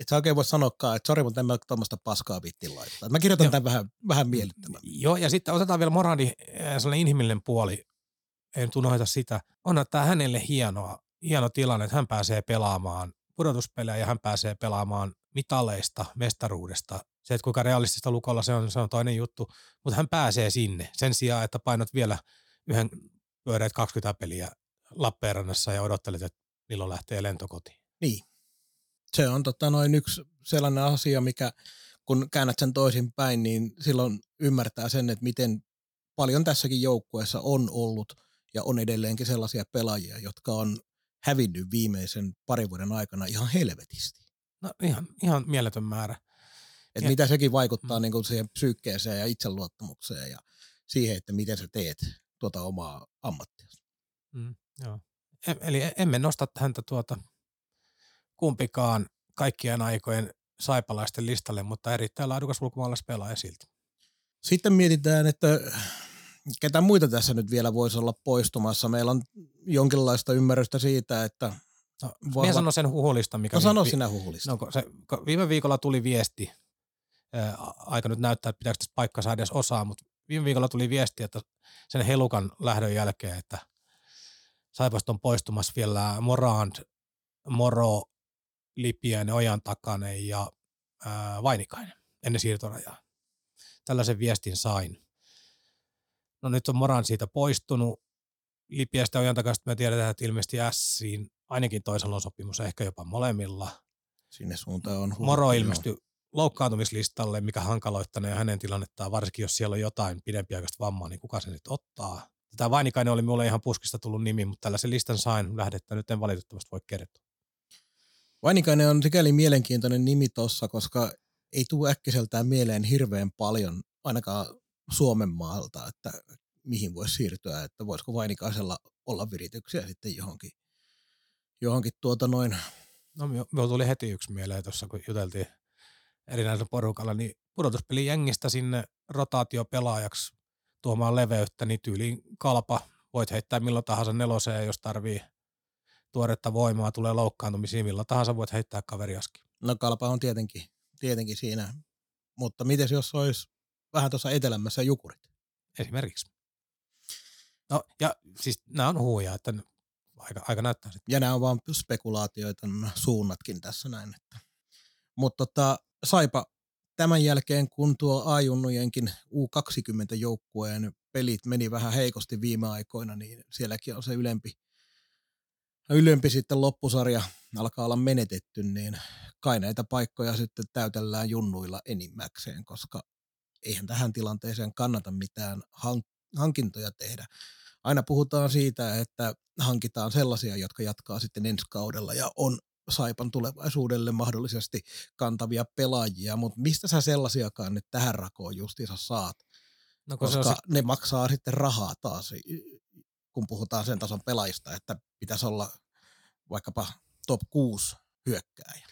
et sä oikein voi sanoakaan, että sori, mutta en mä tuommoista paskaa vittiin laittaa. Mä kirjoitan tämän vähän, vähän miellyttävän. Joo, ja sitten otetaan vielä Moradi, sellainen inhimillinen puoli, en unohda sitä. On tämä hänelle hienoa, hieno tilanne, että hän pääsee pelaamaan pudotuspelejä ja hän pääsee pelaamaan mitaleista, mestaruudesta. Se, että kuinka realistista lukolla se on, se on toinen juttu, mutta hän pääsee sinne sen sijaan, että painat vielä yhden pyöreät 20 peliä Lappeenrannassa ja odottelet, että milloin lähtee lentokotiin. Niin, se on tota, noin yksi sellainen asia, mikä kun käännät sen toisin päin, niin silloin ymmärtää sen, että miten paljon tässäkin joukkueessa on ollut ja on edelleenkin sellaisia pelaajia, jotka on hävinnyt viimeisen parin vuoden aikana ihan helvetisti. No ihan, ihan mieletön määrä. Et ja, mitä sekin vaikuttaa mm. niin kuin siihen psyykkeeseen ja itseluottamukseen ja siihen, että miten sä teet tuota omaa ammattia. Mm, joo. E- eli e- emme nosta häntä tuota kumpikaan kaikkien aikojen saipalaisten listalle, mutta erittäin laadukas ulkomaalaispelaaja silti. Sitten mietitään, että ketä muita tässä nyt vielä voisi olla poistumassa. Meillä on jonkinlaista ymmärrystä siitä, että No, vahva... Minä sanon sen huhulista, mikä... No sano vi... sinä huhulista. No, se, viime viikolla tuli viesti, ää, aika nyt näyttää, että pitääkö tästä paikkaa edes osaa, mutta viime viikolla tuli viesti, että sen Helukan lähdön jälkeen, että Saipasta on poistumassa vielä Morand, Moro, Lipiäinen, Ojan Takanen ja ää, Vainikainen ennen siirtorajaa. Tällaisen viestin sain. No nyt on Moran siitä poistunut. Lipiästä Ojan Takasta me tiedetään, että ilmeisesti Siin ainakin toisella on sopimus, ehkä jopa molemmilla. Sinne suuntaan on huomioon. Moro ilmestyi loukkaantumislistalle, mikä hankaloittanee hänen tilannettaan, varsinkin jos siellä on jotain pidempiaikaista vammaa, niin kuka se nyt ottaa. Tämä Vainikainen oli mulle ihan puskista tullut nimi, mutta tällaisen listan sain lähdettä, nyt en valitettavasti voi kertoa. Vainikainen on sikäli mielenkiintoinen nimi tuossa, koska ei tule äkkiseltään mieleen hirveän paljon, ainakaan Suomen maalta, että mihin voisi siirtyä, että voisiko Vainikaisella olla virityksiä sitten johonkin, johonkin tuota noin. No minulla tuli heti yksi mieleen tuossa, kun juteltiin erinäisellä porukalla, niin pudotuspeli jengistä sinne rotaatiopelaajaksi tuomaan leveyttä, niin tyyliin kalpa voit heittää milloin tahansa neloseen, jos tarvii tuoretta voimaa, tulee loukkaantumisia, milloin tahansa voit heittää kaveriaski. No kalpa on tietenkin, tietenkin siinä, mutta miten jos olisi vähän tuossa etelämässä jukurit? Esimerkiksi. No ja siis nämä on huuja, että aika, aika näyttää sitten. Ja nämä on vaan spekulaatioita, nämä suunnatkin tässä näin. Että. Mutta tota, Saipa tämän jälkeen, kun tuo ajunnujenkin U20-joukkueen pelit meni vähän heikosti viime aikoina, niin sielläkin on se ylempi, ylempi sitten loppusarja alkaa olla menetetty, niin kai näitä paikkoja sitten täytellään junnuilla enimmäkseen, koska eihän tähän tilanteeseen kannata mitään hankintoja tehdä. Aina puhutaan siitä, että hankitaan sellaisia, jotka jatkaa sitten ensi kaudella ja on Saipan tulevaisuudelle mahdollisesti kantavia pelaajia, mutta mistä sä sellaisiakaan nyt tähän rakoon justiinsa saat? No, Koska se... ne maksaa sitten rahaa taas, kun puhutaan sen tason pelaajista, että pitäisi olla vaikkapa top 6 hyökkääjä.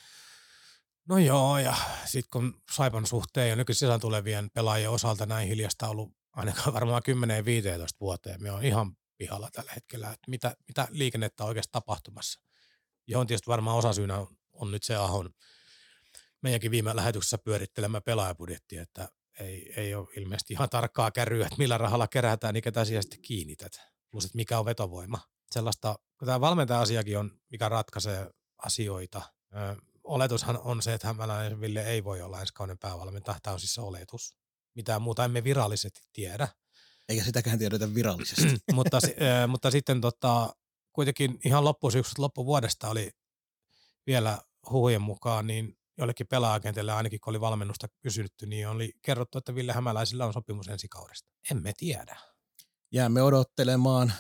No joo, ja sitten kun Saipan suhteen ja nykyisin tulevien pelaajien osalta näin hiljasta ollut ainakaan varmaan 10-15 vuoteen, me on ihan pihalla tällä hetkellä, että mitä, mitä liikennettä on oikeasti tapahtumassa johon tietysti varmaan osasyynä on, on nyt se Ahon meidänkin viime lähetyksessä pyörittelemä pelaajabudjetti, että ei, ei ole ilmeisesti ihan tarkkaa kärryä, että millä rahalla kerätään, niin ketä sitten kiinnität. Plus, että mikä on vetovoima. Sellaista, kun tämä valmentaja-asiakin on, mikä ratkaisee asioita. Oletushan on se, että Hämäläinen Ville ei voi olla ensi kauden päävalmentaja. Tämä on siis se oletus. Mitään muuta emme virallisesti tiedä. Eikä sitäkään tiedetä virallisesti. mutta, äh, mutta sitten tota, kuitenkin ihan loppusyksystä loppuvuodesta oli vielä huhujen mukaan, niin jollekin pelaajakentille ainakin kun oli valmennusta kysynyt, niin oli kerrottu, että Ville Hämäläisillä on sopimus ensi kaudesta. Emme tiedä. Jäämme odottelemaan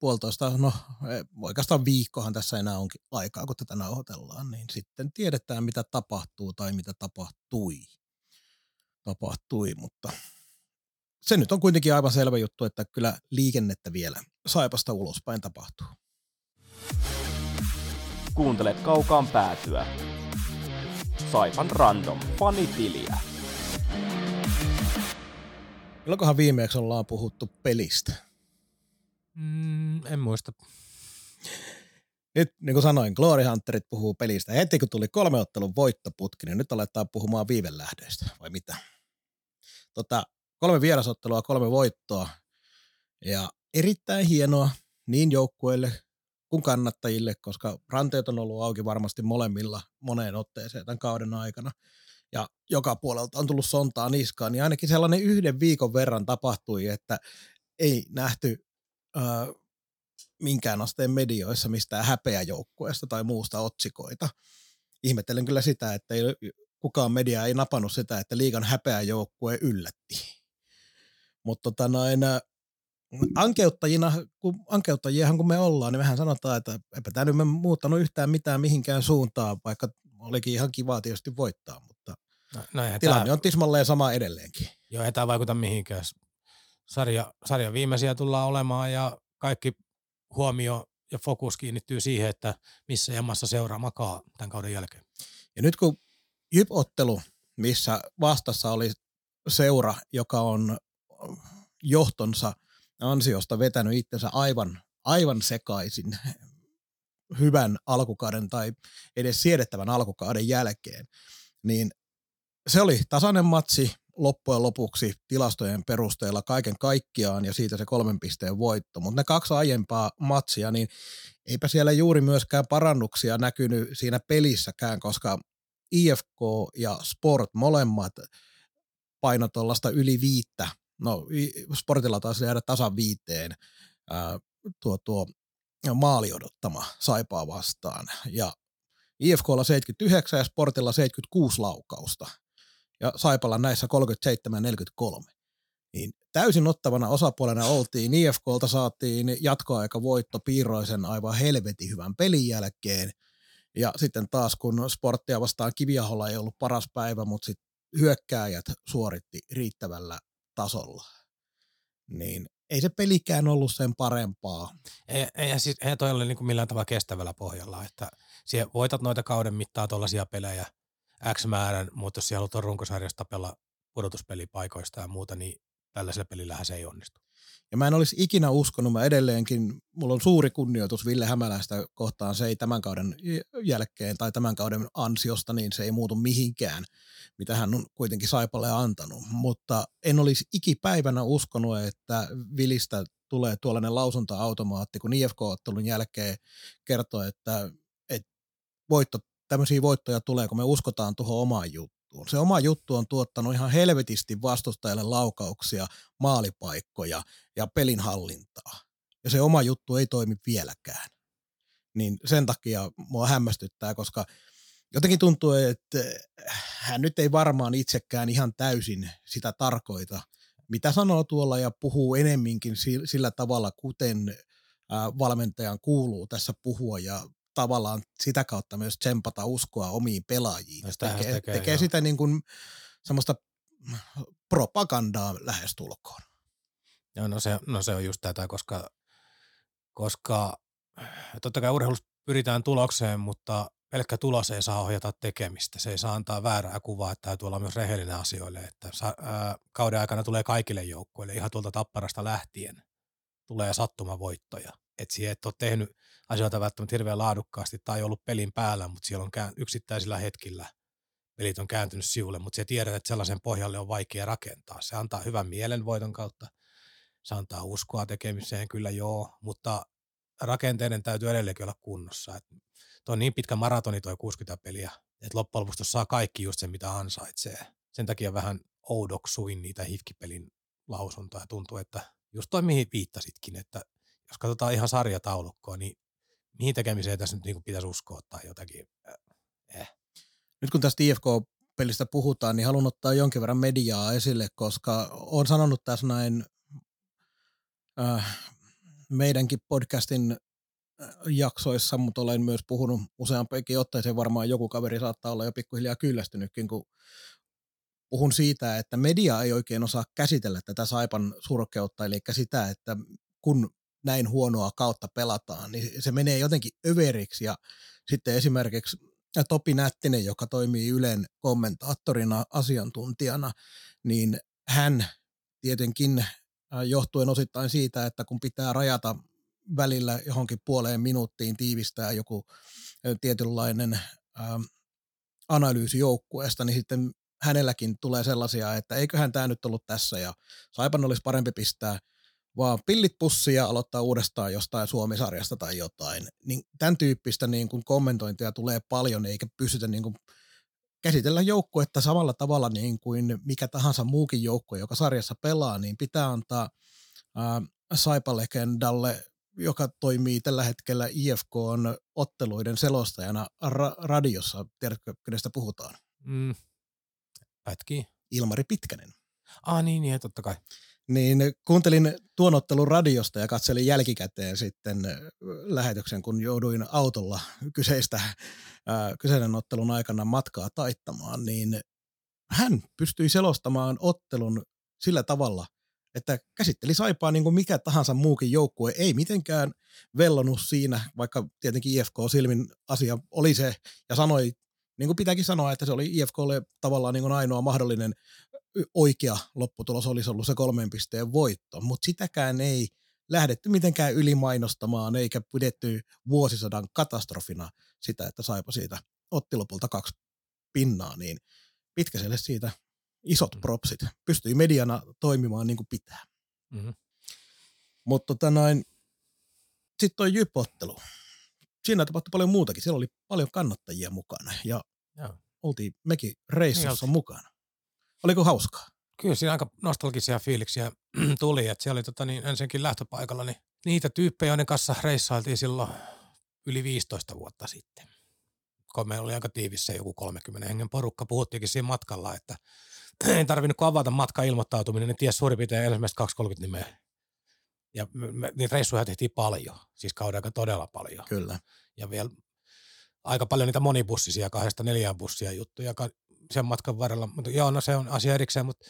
puolitoista, no e, oikeastaan viikkohan tässä enää onkin aikaa, kun tätä nauhoitellaan, niin sitten tiedetään, mitä tapahtuu tai mitä tapahtui. Tapahtui, mutta se nyt on kuitenkin aivan selvä juttu, että kyllä liikennettä vielä Saipasta ulospäin tapahtuu. Kuuntelet kaukaan päätyä. Saipan random fanitiliä. Milloinkohan viimeksi ollaan puhuttu pelistä? Mm, en muista. Nyt, niin kuin sanoin, Glory Hunterit puhuu pelistä. Heti kun tuli kolme ottelun voittoputki, niin nyt aletaan puhumaan viivelähdöistä, vai mitä? Tota, kolme vierasottelua, kolme voittoa. Ja erittäin hienoa niin joukkueille kuin kannattajille, koska ranteet on ollut auki varmasti molemmilla moneen otteeseen tämän kauden aikana. Ja joka puolelta on tullut sontaa niskaan, niin ainakin sellainen yhden viikon verran tapahtui, että ei nähty minkään asteen medioissa mistään häpeäjoukkueesta tai muusta otsikoita. Ihmettelen kyllä sitä, että ei, kukaan media ei napannut sitä, että liigan häpeäjoukkue yllätti. Mutta tota noin, ankeuttajina, kun ankeuttajiahan kun me ollaan, niin mehän sanotaan, että eipä tämä nyt muuttanut yhtään mitään mihinkään suuntaan, vaikka olikin ihan kiva tietysti voittaa, mutta no, no tilanne tämä, on tismalleen sama edelleenkin. Joo, ei tämä vaikuta mihinkään. Sarja, sarja viimeisiä tullaan olemaan ja kaikki huomio ja fokus kiinnittyy siihen, että missä jamassa seuraa makaa tämän kauden jälkeen. Ja nyt kun Jyp-ottelu, missä vastassa oli seura, joka on johtonsa ansiosta vetänyt itsensä aivan, aivan sekaisin hyvän alkukauden tai edes siedettävän alkukauden jälkeen, niin se oli tasainen matsi loppujen lopuksi tilastojen perusteella kaiken kaikkiaan ja siitä se kolmen pisteen voitto. Mutta ne kaksi aiempaa matsia, niin eipä siellä juuri myöskään parannuksia näkynyt siinä pelissäkään, koska IFK ja Sport molemmat paino tuollaista yli viittä no sportilla taisi jäädä tasan viiteen ää, tuo, tuo maali odottama Saipaa vastaan. Ja IFKlla 79 ja Sportilla 76 laukausta. Ja Saipalla näissä 37-43. Niin täysin ottavana osapuolena oltiin. IFKlta saatiin jatkoaika voitto Piiroisen aivan helvetin hyvän pelin jälkeen. Ja sitten taas kun sporttia vastaan Kiviaholla ei ollut paras päivä, mutta sitten hyökkääjät suoritti riittävällä tasolla. Niin ei se pelikään ollut sen parempaa. Ei, ei, siis, ei toi ole niin millään tavalla kestävällä pohjalla, että siellä voitat noita kauden mittaa tuollaisia pelejä X määrän, mutta jos siellä halutaan runkosarjasta tapella pudotuspelipaikoista ja muuta, niin tällaisella pelillähän se ei onnistu. Ja mä en olisi ikinä uskonut, mä edelleenkin, mulla on suuri kunnioitus Ville Hämäläistä kohtaan, se ei tämän kauden jälkeen tai tämän kauden ansiosta, niin se ei muutu mihinkään, mitä hän on kuitenkin Saipalle antanut. Mutta en olisi ikipäivänä uskonut, että Vilistä tulee tuollainen lausunta-automaatti, kun IFK-ottelun jälkeen kertoo, että, että voitto, tämmöisiä voittoja tulee, kun me uskotaan tuohon omaan juttuun. Se oma juttu on tuottanut ihan helvetisti vastustajalle laukauksia, maalipaikkoja ja pelin hallintaa. Ja se oma juttu ei toimi vieläkään. Niin sen takia mua hämmästyttää, koska jotenkin tuntuu, että hän nyt ei varmaan itsekään ihan täysin sitä tarkoita, mitä sanoo tuolla ja puhuu enemminkin sillä tavalla, kuten valmentajan kuuluu tässä puhua ja tavallaan sitä kautta myös tsempata uskoa omiin pelaajiin. No tekee, tekee, tekee sitä niin kuin semmoista propagandaa lähestulkoon. Joo, no se, no se on just tätä, koska, koska totta kai urheilussa pyritään tulokseen, mutta pelkkä tulos ei saa ohjata tekemistä. Se ei saa antaa väärää kuvaa, että täytyy olla myös rehellinen asioille. Että sa, ää, kauden aikana tulee kaikille joukkueille, ihan tuolta tapparasta lähtien, tulee sattumavoittoja. Että siihen et ole tehnyt asioita välttämättä hirveän laadukkaasti tai ollut pelin päällä, mutta siellä on kään, yksittäisillä hetkillä pelit on kääntynyt sivulle, mutta se tiedät, että sellaisen pohjalle on vaikea rakentaa. Se antaa hyvän mielen voiton kautta, se antaa uskoa tekemiseen, kyllä joo, mutta rakenteiden täytyy edelleenkin olla kunnossa. Et on niin pitkä maratoni tuo 60 peliä, että loppujen lopuksi saa kaikki just sen, mitä ansaitsee. Sen takia vähän oudoksuin niitä hifkipelin lausuntoja. Tuntuu, että just toi mihin viittasitkin, että jos katsotaan ihan sarjataulukkoa, niin mihin tekemiseen tässä nyt niin pitäisi uskoa tai jotakin. Eh. Nyt kun tästä IFK-pelistä puhutaan, niin haluan ottaa jonkin verran mediaa esille, koska olen sanonut tässä näin äh, meidänkin podcastin jaksoissa, mutta olen myös puhunut useampikin otteeseen, varmaan joku kaveri saattaa olla jo pikkuhiljaa kyllästynytkin, kun puhun siitä, että media ei oikein osaa käsitellä tätä Saipan surkeutta, eli sitä, että kun näin huonoa kautta pelataan, niin se menee jotenkin överiksi. Ja sitten esimerkiksi Topi Nättinen, joka toimii Ylen kommentaattorina, asiantuntijana, niin hän tietenkin äh, johtuen osittain siitä, että kun pitää rajata välillä johonkin puoleen minuuttiin tiivistää joku äh, tietynlainen ähm, analyysi joukkueesta, niin sitten hänelläkin tulee sellaisia, että eiköhän tämä nyt ollut tässä ja Saipan olisi parempi pistää – vaan pillit pussiin ja aloittaa uudestaan jostain Suomisarjasta tai jotain. Niin tämän tyyppistä niin kuin kommentointia tulee paljon, eikä pystytä niin kuin käsitellä joukkuetta samalla tavalla niin kuin mikä tahansa muukin joukkue, joka sarjassa pelaa, niin pitää antaa äh, Saipa-legendalle, joka toimii tällä hetkellä IFK on otteluiden selostajana ra- radiossa. Tiedätkö, kenestä puhutaan? Mm. Pätkii. Ilmari Pitkänen. Ah niin, niin, totta kai niin kuuntelin tuon ottelun radiosta ja katselin jälkikäteen sitten lähetyksen, kun jouduin autolla kyseistä, ää, kyseinen ottelun aikana matkaa taittamaan, niin hän pystyi selostamaan ottelun sillä tavalla, että käsitteli Saipaa niin kuin mikä tahansa muukin joukkue, ei mitenkään vellonut siinä, vaikka tietenkin IFK Silmin asia oli se, ja sanoi, niin kuin pitääkin sanoa, että se oli IFKlle tavallaan niin kuin ainoa mahdollinen oikea lopputulos olisi ollut se kolmen pisteen voitto, mutta sitäkään ei lähdetty mitenkään ylimainostamaan eikä pidetty vuosisadan katastrofina sitä, että saipa siitä otti lopulta kaksi pinnaa, niin Pitkäselle siitä isot mm. propsit. Pystyi mediana toimimaan niin kuin pitää. Mm-hmm. Mutta tota noin, sitten toi jypottelu. Siinä tapahtui paljon muutakin. Siellä oli paljon kannattajia mukana ja Joo. oltiin mekin reissussa niin mukana. Oliko hauskaa? Kyllä siinä aika nostalgisia fiiliksiä tuli, että siellä oli tota, niin, ensinnäkin lähtöpaikalla niin niitä tyyppejä, joiden kanssa reissailtiin silloin yli 15 vuotta sitten. Kun meillä oli aika tiivissä joku 30 hengen porukka, puhuttiinkin siinä matkalla, että ei tarvinnut avata matka ilmoittautuminen, niin ties suurin piirtein ensimmäistä 230 nimeä. Ja me, me, niitä reissuja tehtiin paljon, siis kauden aika todella paljon. Kyllä. Ja vielä aika paljon niitä monibussisia, kahdesta neljään bussia juttuja, sen matkan varrella. Mutta joo, no se on asia erikseen, mutta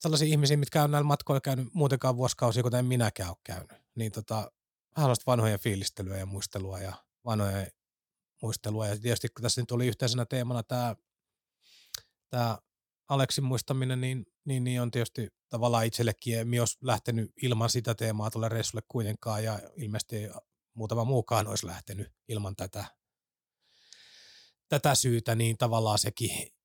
sellaisia ihmisiä, mitkä on näillä matkoilla käynyt muutenkaan vuosikausia, kuten minäkään ole käynyt, niin tota, vähän vanhojen fiilistelyä ja muistelua ja vanhoja muistelua. Ja tietysti kun tässä nyt oli yhteisenä teemana tämä, tämä Aleksin muistaminen, niin, niin, niin on tietysti tavallaan itsellekin, en olisi lähtenyt ilman sitä teemaa tuolle reissulle kuitenkaan, ja ilmeisesti muutama muukaan olisi lähtenyt ilman tätä, tätä syytä, niin tavallaan sekin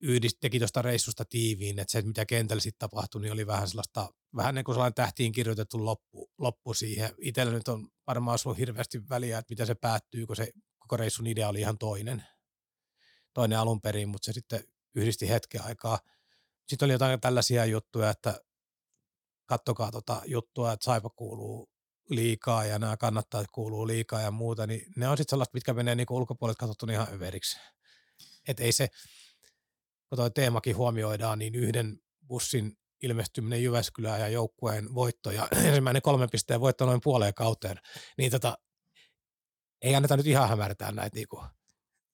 yhdist, teki tuosta reissusta tiiviin, että se, mitä kentällä sitten tapahtui, niin oli vähän sellaista, vähän niin kuin sellainen tähtiin kirjoitettu loppu, loppu siihen. Itsellä nyt on varmaan ollut hirveästi väliä, että mitä se päättyy, kun se koko reissun idea oli ihan toinen, toinen alun perin, mutta se sitten yhdisti hetken aikaa. Sitten oli jotain tällaisia juttuja, että kattokaa tota juttua, että Saipa kuuluu liikaa ja nämä kannattaa, kuuluu liikaa ja muuta, niin ne on sitten sellaista, mitkä menee niin ulkopuolelta katsottuna ihan överiksi. Että ei se, kun tuo teemakin huomioidaan, niin yhden bussin ilmestyminen Jyväskylään ja joukkueen voitto ja ensimmäinen kolmen pisteen voitto noin puoleen kauteen, niin tota, ei anneta nyt ihan hämärtää näitä niinku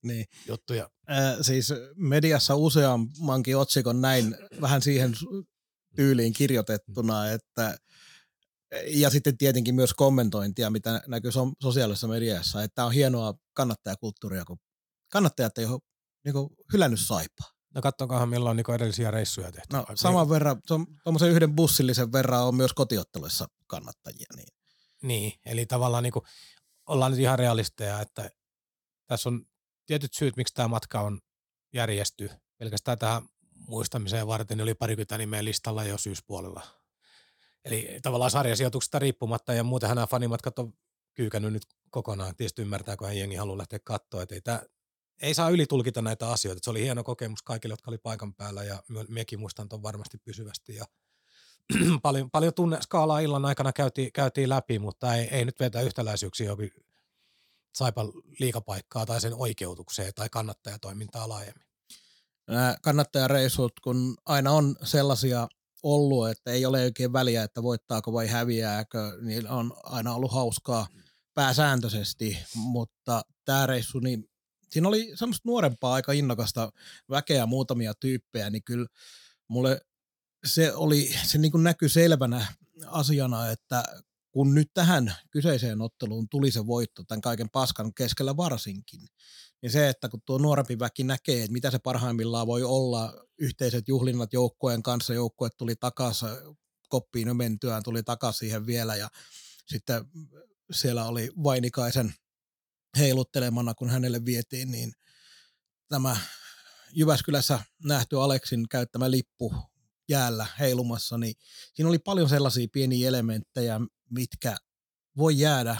Niin. juttuja. Äh, siis mediassa useammankin otsikon näin vähän siihen tyyliin kirjoitettuna, että ja sitten tietenkin myös kommentointia, mitä näkyy so- sosiaalisessa mediassa, että on hienoa kannattajakulttuuria, kun kannattajat ei ole niin hylännyt saipaa. No katsokahan milloin on niinku edellisiä reissuja tehty. No saman verran, tuommoisen yhden bussillisen verran on myös kotiotteluissa kannattajia. Niin. Niin, eli tavallaan niin kuin, ollaan nyt ihan realisteja, että tässä on tietyt syyt, miksi tämä matka on järjesty. Pelkästään tähän muistamiseen varten niin oli parikymmentä nimeä listalla jo syyspuolella. Eli tavallaan sarjasijoituksesta riippumatta ja muutenhan nämä fanimatkat on kyykännyt nyt kokonaan. Tietysti ymmärtää, kun jengi haluaa lähteä katsoa, että ei, tämä, ei saa ylitulkita näitä asioita. Se oli hieno kokemus kaikille, jotka oli paikan päällä ja me- mekin muistan ton varmasti pysyvästi. Ja paljon, paljon tunneskaalaa illan aikana käytiin, käytiin läpi, mutta ei, ei nyt vetä yhtäläisyyksiä jokin saipa liikapaikkaa tai sen oikeutukseen tai kannattajatoimintaa laajemmin. Nämä kannattajareissut, kun aina on sellaisia ollut, että ei ole oikein väliä, että voittaako vai häviääkö, niin on aina ollut hauskaa pääsääntöisesti, mutta tämä reissu, niin siinä oli semmoista nuorempaa, aika innokasta väkeä, muutamia tyyppejä, niin kyllä mulle se oli, se niin kuin näkyi selvänä asiana, että kun nyt tähän kyseiseen otteluun tuli se voitto tämän kaiken paskan keskellä varsinkin, niin se, että kun tuo nuorempi väki näkee, että mitä se parhaimmillaan voi olla, yhteiset juhlinnat joukkueen kanssa, joukkue tuli takaisin, koppiin mentyään tuli takaisin siihen vielä ja sitten siellä oli Vainikaisen heiluttelemana, kun hänelle vietiin, niin tämä Jyväskylässä nähty Aleksin käyttämä lippu jäällä heilumassa, niin siinä oli paljon sellaisia pieniä elementtejä, mitkä voi jäädä,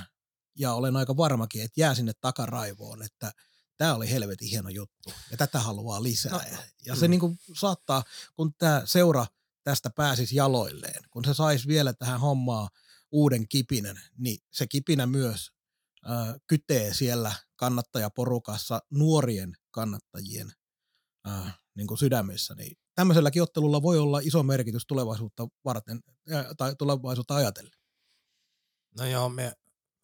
ja olen aika varmakin, että jää sinne takaraivoon, että tämä oli helvetin hieno juttu, ja tätä haluaa lisää. No, ja se mm. niin kuin saattaa, kun tämä seura tästä pääsisi jaloilleen, kun se saisi vielä tähän hommaa uuden kipinen, niin se kipinä myös kytee siellä kannattajaporukassa nuorien kannattajien äh, niin kuin sydämessä, niin tämmöiselläkin ottelulla voi olla iso merkitys tulevaisuutta varten tai tulevaisuutta ajatellen. No joo, me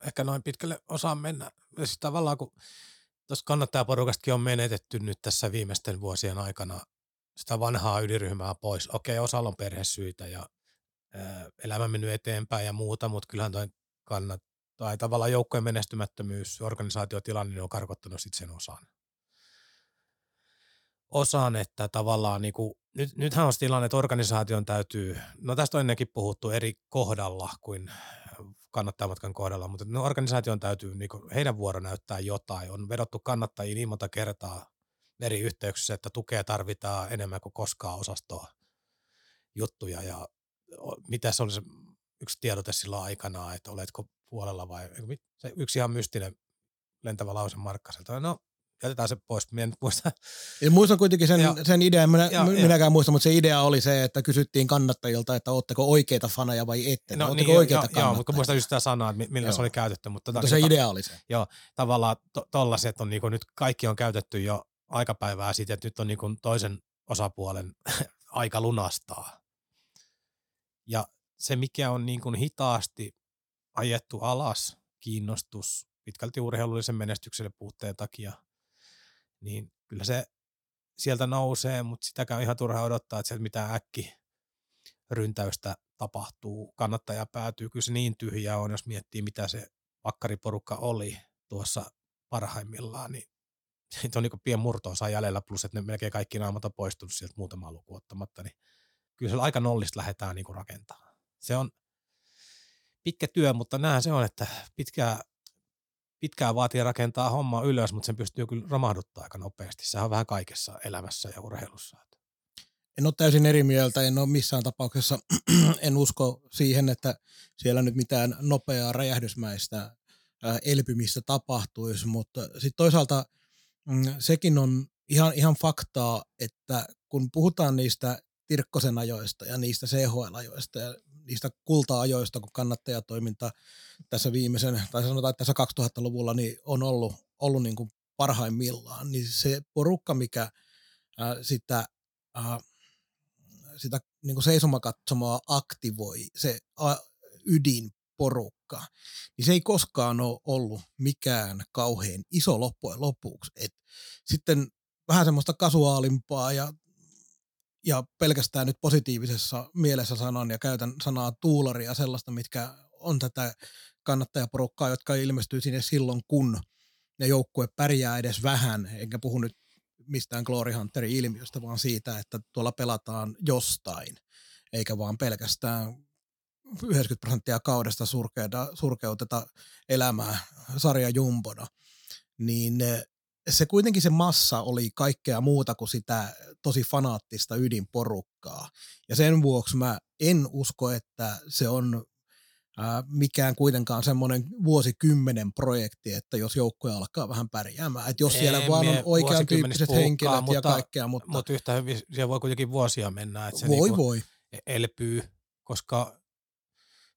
ehkä noin pitkälle osaan mennä. Siis tavallaan kun tuossa kannattajaporukastakin on menetetty nyt tässä viimeisten vuosien aikana sitä vanhaa ydinryhmää pois. Okei, osalla on perhesyitä ja elämä mennyt eteenpäin ja muuta, mutta kyllähän toi kannat, tai tavallaan joukkojen menestymättömyys, organisaatiotilanne niin on karkottanut sitten sen osan. Osan, että tavallaan niinku, nyt, nythän on se tilanne, että organisaation täytyy, no tästä on ennenkin puhuttu eri kohdalla kuin kannattajamatkan kohdalla, mutta no organisaation täytyy, niinku, heidän vuoro näyttää jotain. On vedottu kannattajia niin monta kertaa eri yhteyksissä, että tukea tarvitaan enemmän kuin koskaan osastoa juttuja ja mitä se oli se yksi tiedote silloin aikanaan, että oletko puolella vai se yksi ihan mystinen lentävä lause Markkaselta. No, jätetään se pois. Minä en muista. Ja muistan kuitenkin sen, Joo. sen idean, minä, Joo, minäkään muista, mutta se idea oli se, että kysyttiin kannattajilta, että ootteko oikeita faneja vai ette. No, ootteko niin, oikeita joo, joo, mutta muistan just sitä sanaa, että mi- millä Joo. se oli käytetty. Mutta, mutta tota, se joka- idea oli se. tavallaan to, tollaset on niinku, nyt kaikki on käytetty jo aikapäivää siitä, että nyt on niinku toisen osapuolen aika lunastaa. Ja se, mikä on niinku hitaasti ajettu alas, kiinnostus pitkälti urheilullisen menestyksen puutteen takia, niin kyllä se sieltä nousee, mutta sitäkään on ihan turha odottaa, että sieltä mitään äkki ryntäystä tapahtuu, kannattaja päätyy, kyllä se niin tyhjä on, jos miettii mitä se pakkariporukka oli tuossa parhaimmillaan, niin Siitä on niin pien murto jäljellä, plus että ne melkein kaikki naamat on poistunut sieltä muutamaa luku ottamatta, niin kyllä se aika nollista lähdetään niin rakentamaan. Se on pitkä työ, mutta näin se on, että pitkää, pitkää vaatii rakentaa homma ylös, mutta sen pystyy kyllä romahduttaa aika nopeasti. Se on vähän kaikessa elämässä ja urheilussa. En ole täysin eri mieltä, en ole missään tapauksessa, en usko siihen, että siellä nyt mitään nopeaa räjähdysmäistä elpymistä tapahtuisi, mutta sitten toisaalta mm, sekin on ihan, ihan faktaa, että kun puhutaan niistä Tirkkosen ajoista ja niistä CHL-ajoista ja niistä kulta-ajoista, kun kannattajatoiminta tässä viimeisen, tai sanotaan, että tässä 2000-luvulla niin on ollut, ollut niin kuin parhaimmillaan, niin se porukka, mikä ää, sitä, ää, sitä niin kuin seisomakatsomaa aktivoi, se ä, ydinporukka, niin se ei koskaan ole ollut mikään kauhean iso loppujen lopuksi. Et sitten vähän semmoista kasuaalimpaa ja ja pelkästään nyt positiivisessa mielessä sanon ja käytän sanaa tuularia sellaista, mitkä on tätä kannattajaporukkaa, jotka ilmestyy sinne silloin, kun ne joukkue pärjää edes vähän, enkä puhu nyt mistään Glory Hunterin ilmiöstä, vaan siitä, että tuolla pelataan jostain, eikä vaan pelkästään 90 prosenttia kaudesta surkeuteta elämää sarja jumbona, niin se kuitenkin se massa oli kaikkea muuta kuin sitä tosi fanaattista ydinporukkaa. Ja sen vuoksi mä en usko, että se on ää, mikään kuitenkaan semmoinen vuosikymmenen projekti, että jos joukkoja alkaa vähän pärjäämään. Että jos siellä en vaan on oikean tyyppiset henkilöt mutta, ja kaikkea. Mutta, mutta yhtä hyvin siellä voi kuitenkin vuosia mennä. Että se voi, niinku voi. elpyy, koska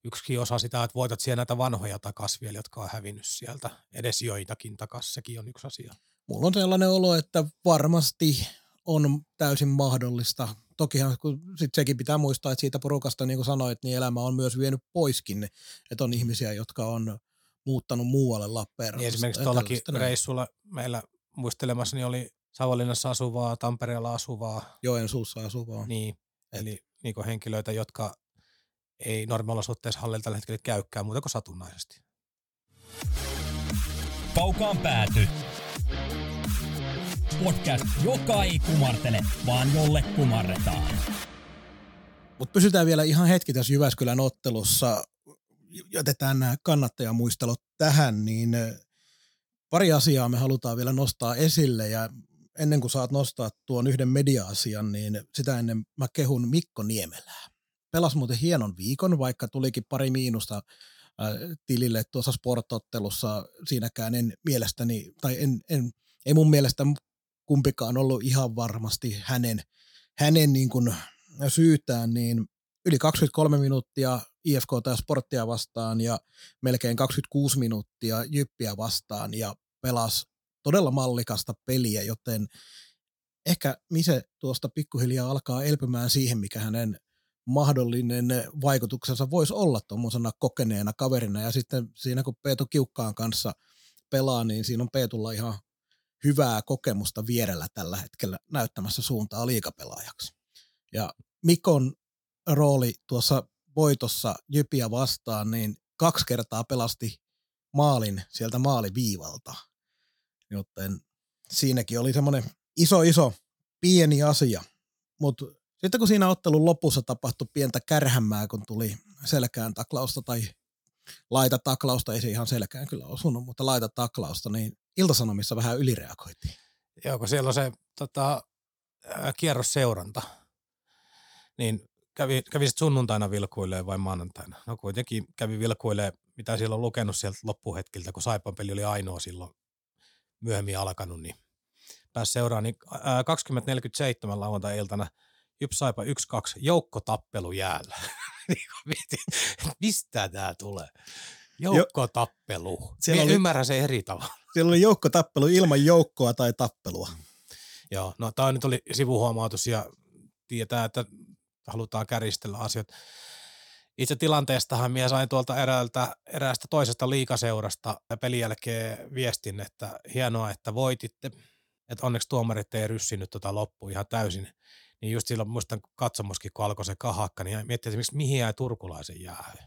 yksikin osa sitä, että voitat siellä näitä vanhoja takas vielä, jotka on hävinnyt sieltä. Edes joitakin takas, sekin on yksi asia mulla on sellainen olo, että varmasti on täysin mahdollista. Tokihan kun sit sekin pitää muistaa, että siitä porukasta, niin kuin sanoit, niin elämä on myös vienyt poiskin, että on ihmisiä, jotka on muuttanut muualle Lappeenrannasta. Niin esimerkiksi tuollakin reissulla meillä muistelemassa niin oli Savonlinnassa asuvaa, Tampereella asuvaa. Joensuussa asuvaa. Niin, eli niin henkilöitä, jotka ei normaaliolosuhteessa hallilla tällä hetkellä käykään muuta kuin satunnaisesti. Kaukaan pääty podcast, joka ei kumartele, vaan jolle kumarretaan. Mutta pysytään vielä ihan hetki tässä Jyväskylän ottelussa. Jätetään nämä kannattajamuistelot tähän, niin pari asiaa me halutaan vielä nostaa esille ja ennen kuin saat nostaa tuon yhden media-asian, niin sitä ennen mä kehun Mikko Niemelää. Pelas muuten hienon viikon, vaikka tulikin pari miinusta tilille tuossa sportottelussa. Siinäkään en mielestäni, tai en, en, ei mun mielestä kumpikaan ollut ihan varmasti hänen, hänen niin kuin syytään, niin yli 23 minuuttia IFK tai sporttia vastaan ja melkein 26 minuuttia Jyppiä vastaan ja pelasi todella mallikasta peliä, joten ehkä Mise tuosta pikkuhiljaa alkaa elpymään siihen, mikä hänen mahdollinen vaikutuksensa voisi olla tuommoisena kokeneena kaverina. Ja sitten siinä kun Peetu Kiukkaan kanssa pelaa, niin siinä on Peetulla ihan hyvää kokemusta vierellä tällä hetkellä näyttämässä suuntaa liikapelaajaksi. Ja Mikon rooli tuossa voitossa Jypiä vastaan, niin kaksi kertaa pelasti maalin sieltä maaliviivalta. Joten siinäkin oli semmoinen iso, iso, pieni asia. Mutta sitten kun siinä ottelun lopussa tapahtui pientä kärhämää, kun tuli selkään taklausta tai laita taklausta, ei se ihan selkään kyllä osunut, mutta laita taklausta, niin Iltasanomissa vähän ylireagoitiin. Joo, kun siellä on se tota, kierrosseuranta, niin kävi, kävi sunnuntaina vilkuilee vai maanantaina? No kuitenkin kävi vilkuilee, mitä siellä on lukenut sieltä loppuhetkiltä, kun Saipan peli oli ainoa silloin myöhemmin alkanut, niin pääsi seuraan, niin 2047 lauantai-iltana Jyp Saipa 1-2 joukkotappelu jäällä. Niin mistä tämä tulee? Joukkotappelu. Siellä oli, ymmärrän se eri tavalla. Siellä oli joukkotappelu ilman joukkoa tai tappelua. Joo, no tämä nyt oli sivuhuomautus ja tietää, että halutaan käristellä asiat. Itse tilanteestahan minä sain tuolta eräältä, eräästä toisesta liikaseurasta pelin jälkeen viestin, että hienoa, että voititte. Että onneksi tuomarit ei ryssinyt tota loppuun ihan täysin. Niin just silloin muistan katsomoskin, kun alkoi se kahakka, niin miettii, että mihin jäi turkulaisen jäähy.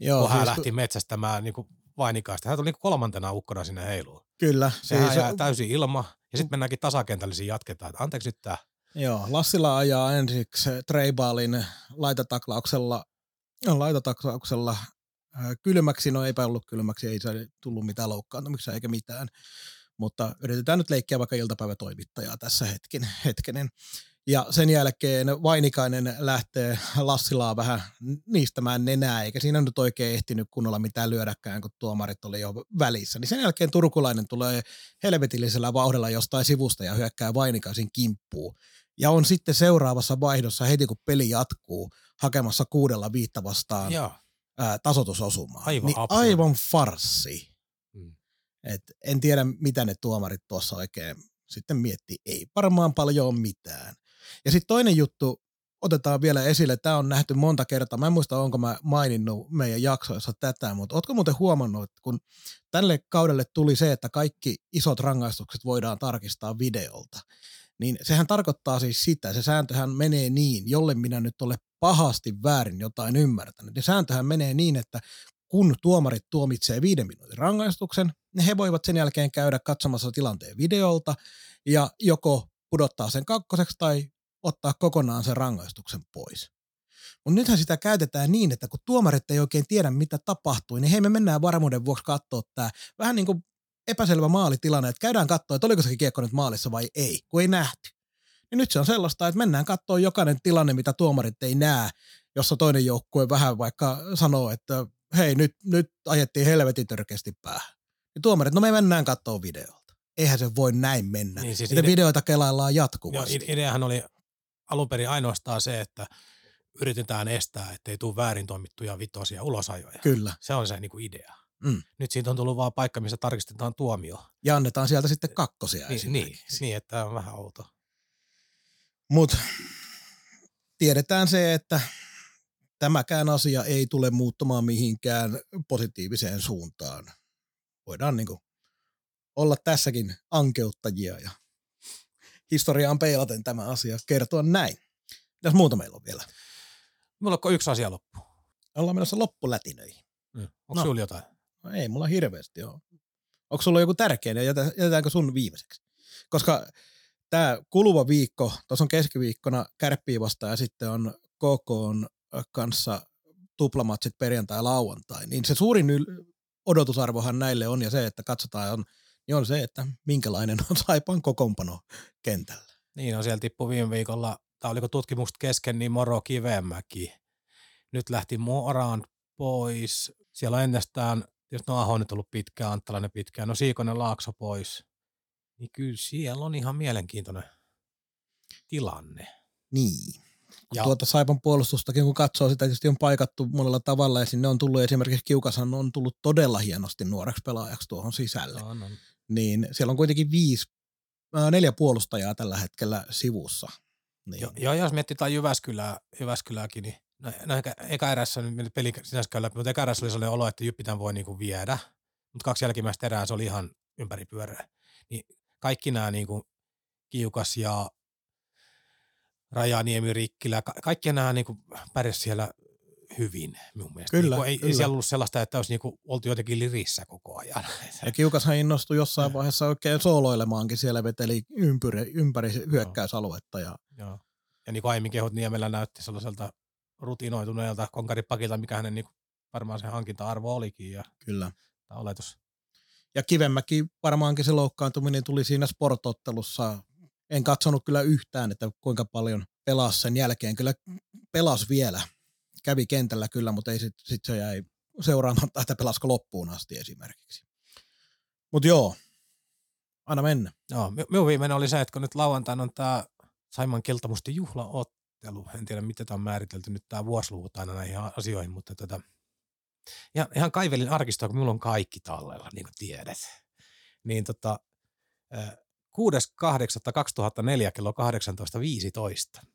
Joo, kun hän siis lähti metsästämään niin kuin vainikaista. Hän tuli niin kolmantena ukkona sinne heiluun. Kyllä. Sehän siis jää täysin ilma Ja sitten mennäänkin tasakentälle, siinä jatketaan. Että anteeksi nyt tää. Joo, Lassila ajaa ensiksi Treibaalin laitataklauksella, laitataklauksella äh, kylmäksi, no eipä ollut kylmäksi, ei se tullut mitään loukkaantumista eikä mitään, mutta yritetään nyt leikkiä vaikka iltapäivätoimittajaa tässä hetken, hetkenen. Ja sen jälkeen Vainikainen lähtee Lassilaa vähän niistämään nenää, eikä siinä nyt oikein ehtinyt kunnolla mitään lyödäkään, kun tuomarit oli jo välissä. Niin sen jälkeen turkulainen tulee helvetillisellä vauhdilla jostain sivusta ja hyökkää Vainikaisen kimppuun. Ja on sitten seuraavassa vaihdossa heti, kun peli jatkuu, hakemassa kuudella viitta vastaan ää, tasotusosumaa. Aivan niin aivan farssi. Mm. Et en tiedä, mitä ne tuomarit tuossa oikein sitten miettii. Ei varmaan paljon mitään. Ja sitten toinen juttu, otetaan vielä esille, tämä on nähty monta kertaa. Mä en muista, onko mä maininnut meidän jaksoissa tätä, mutta ootko muuten huomannut, että kun tälle kaudelle tuli se, että kaikki isot rangaistukset voidaan tarkistaa videolta, niin sehän tarkoittaa siis sitä, se sääntöhän menee niin, jolle minä nyt ole pahasti väärin jotain ymmärtänyt. Ja sääntöhän menee niin, että kun tuomarit tuomitsee viiden minuutin rangaistuksen, niin he voivat sen jälkeen käydä katsomassa tilanteen videolta ja joko pudottaa sen kakkoseksi tai ottaa kokonaan sen rangaistuksen pois. Mutta nythän sitä käytetään niin, että kun tuomarit ei oikein tiedä, mitä tapahtui, niin hei me mennään varmuuden vuoksi katsoa tämä vähän niin kuin epäselvä maalitilanne, että käydään katsoa, että oliko se kiekko nyt maalissa vai ei, kun ei nähty. Niin nyt se on sellaista, että mennään katsoa jokainen tilanne, mitä tuomarit ei näe, jossa toinen joukkue vähän vaikka sanoo, että hei nyt, nyt ajettiin helvetin törkeästi päähän. Ja tuomarit, no me mennään katsoa videolta. Eihän se voi näin mennä. Niin, Niin, siis ide- videoita kelaillaan Joo, jatkuvasti. ide- ideahan oli alun perin ainoastaan se, että yritetään estää, ettei tule väärin toimittuja vitosia ulosajoja. Kyllä. Se on se niin kuin idea. Mm. Nyt siitä on tullut vaan paikka, missä tarkistetaan tuomio. Ja annetaan sieltä sitten kakkosia Niin, niin, niin, että tämä on vähän outo. Mutta tiedetään se, että tämäkään asia ei tule muuttumaan mihinkään positiiviseen suuntaan. Voidaan niinku olla tässäkin ankeuttajia ja historiaan peilaten tämä asia kertoa näin. Mitäs muuta meillä on vielä? Mulla on yksi asia loppu. Ollaan menossa loppulätinöihin. Onko No. sulla jotain? No ei mulla hirveästi ole. Onko sulla joku tärkeä, niin jätä- jätetäänkö sun viimeiseksi? Koska tämä kuluva viikko, tuossa on keskiviikkona kärppiä vastaan ja sitten on KK kanssa tuplamatsit perjantai ja lauantai, niin se suurin yl- odotusarvohan näille on ja se, että katsotaan, on, niin on se, että minkälainen on Saipan kokoonpano kentällä. Niin, no siellä tippui viime viikolla, tai oliko tutkimukset kesken, niin Moro Kivemäki. Nyt lähti Moraan pois. Siellä on ennestään, jos no Aho on nyt ollut pitkään, Anttalainen pitkään, no Siikonen Laakso pois. Niin kyllä siellä on ihan mielenkiintoinen tilanne. Niin. Ja- Tuota Saipan puolustustakin, kun katsoo sitä, tietysti on paikattu monella tavalla ja sinne on tullut esimerkiksi Kiukashan on tullut todella hienosti nuoreksi pelaajaksi tuohon sisälle. On, on. Niin siellä on kuitenkin viisi, ää, neljä puolustajaa tällä hetkellä sivussa. Niin. Jo, joo, jos mietitään Jyväskylää, Jyväskylääkin, niin no, no eka, eka erässä, nyt peli sinänsä käy läpi, mutta eka erässä oli sellainen olo, että Jyppi tämän voi niinku viedä, mutta kaksi jälkimmäistä erää se oli ihan ympäripyöreä. Niin kaikki nämä niinku Kiukas ja Rajaniemi, Rikkilä, ka- kaikki nämä niinku pärjäs siellä hyvin mun mielestä. Kyllä, niinku, ei, kyllä. ei siellä ollut sellaista, että olisi niinku oltu jotenkin lirissä koko ajan. Ja Kiukashan innostui jossain vaiheessa oikein sooloilemaankin, siellä veteli ympäri, ympäri hyökkäysaluetta. Ja, Joo. Ja niin kuin aiemmin kehut Niemellä näytti sellaiselta rutinoituneelta konkaripakilta, mikä hänen niin varmaan se hankinta-arvo olikin ja kyllä. tämä oletus. ja Kivemäki varmaankin se loukkaantuminen tuli siinä sportottelussa. En katsonut kyllä yhtään, että kuinka paljon pelasi sen jälkeen. Kyllä pelasi vielä. Kävi kentällä kyllä, mutta ei sitten sit se jäi seuraamatta, että pelasiko loppuun asti esimerkiksi. Mutta joo, aina mennä. Joo, mi- minun viimeinen oli se, että kun nyt lauantaina on tämä Saiman Keltamusti juhlaottelu, en tiedä miten tämä on määritelty nyt tämä vuosiluvut aina näihin asioihin, mutta tota, ihan, ihan kaivelin arkistoa, kun minulla on kaikki tallella, niin kuin tiedät. Niin tota, äh, 6.8.2004 kello 18.15.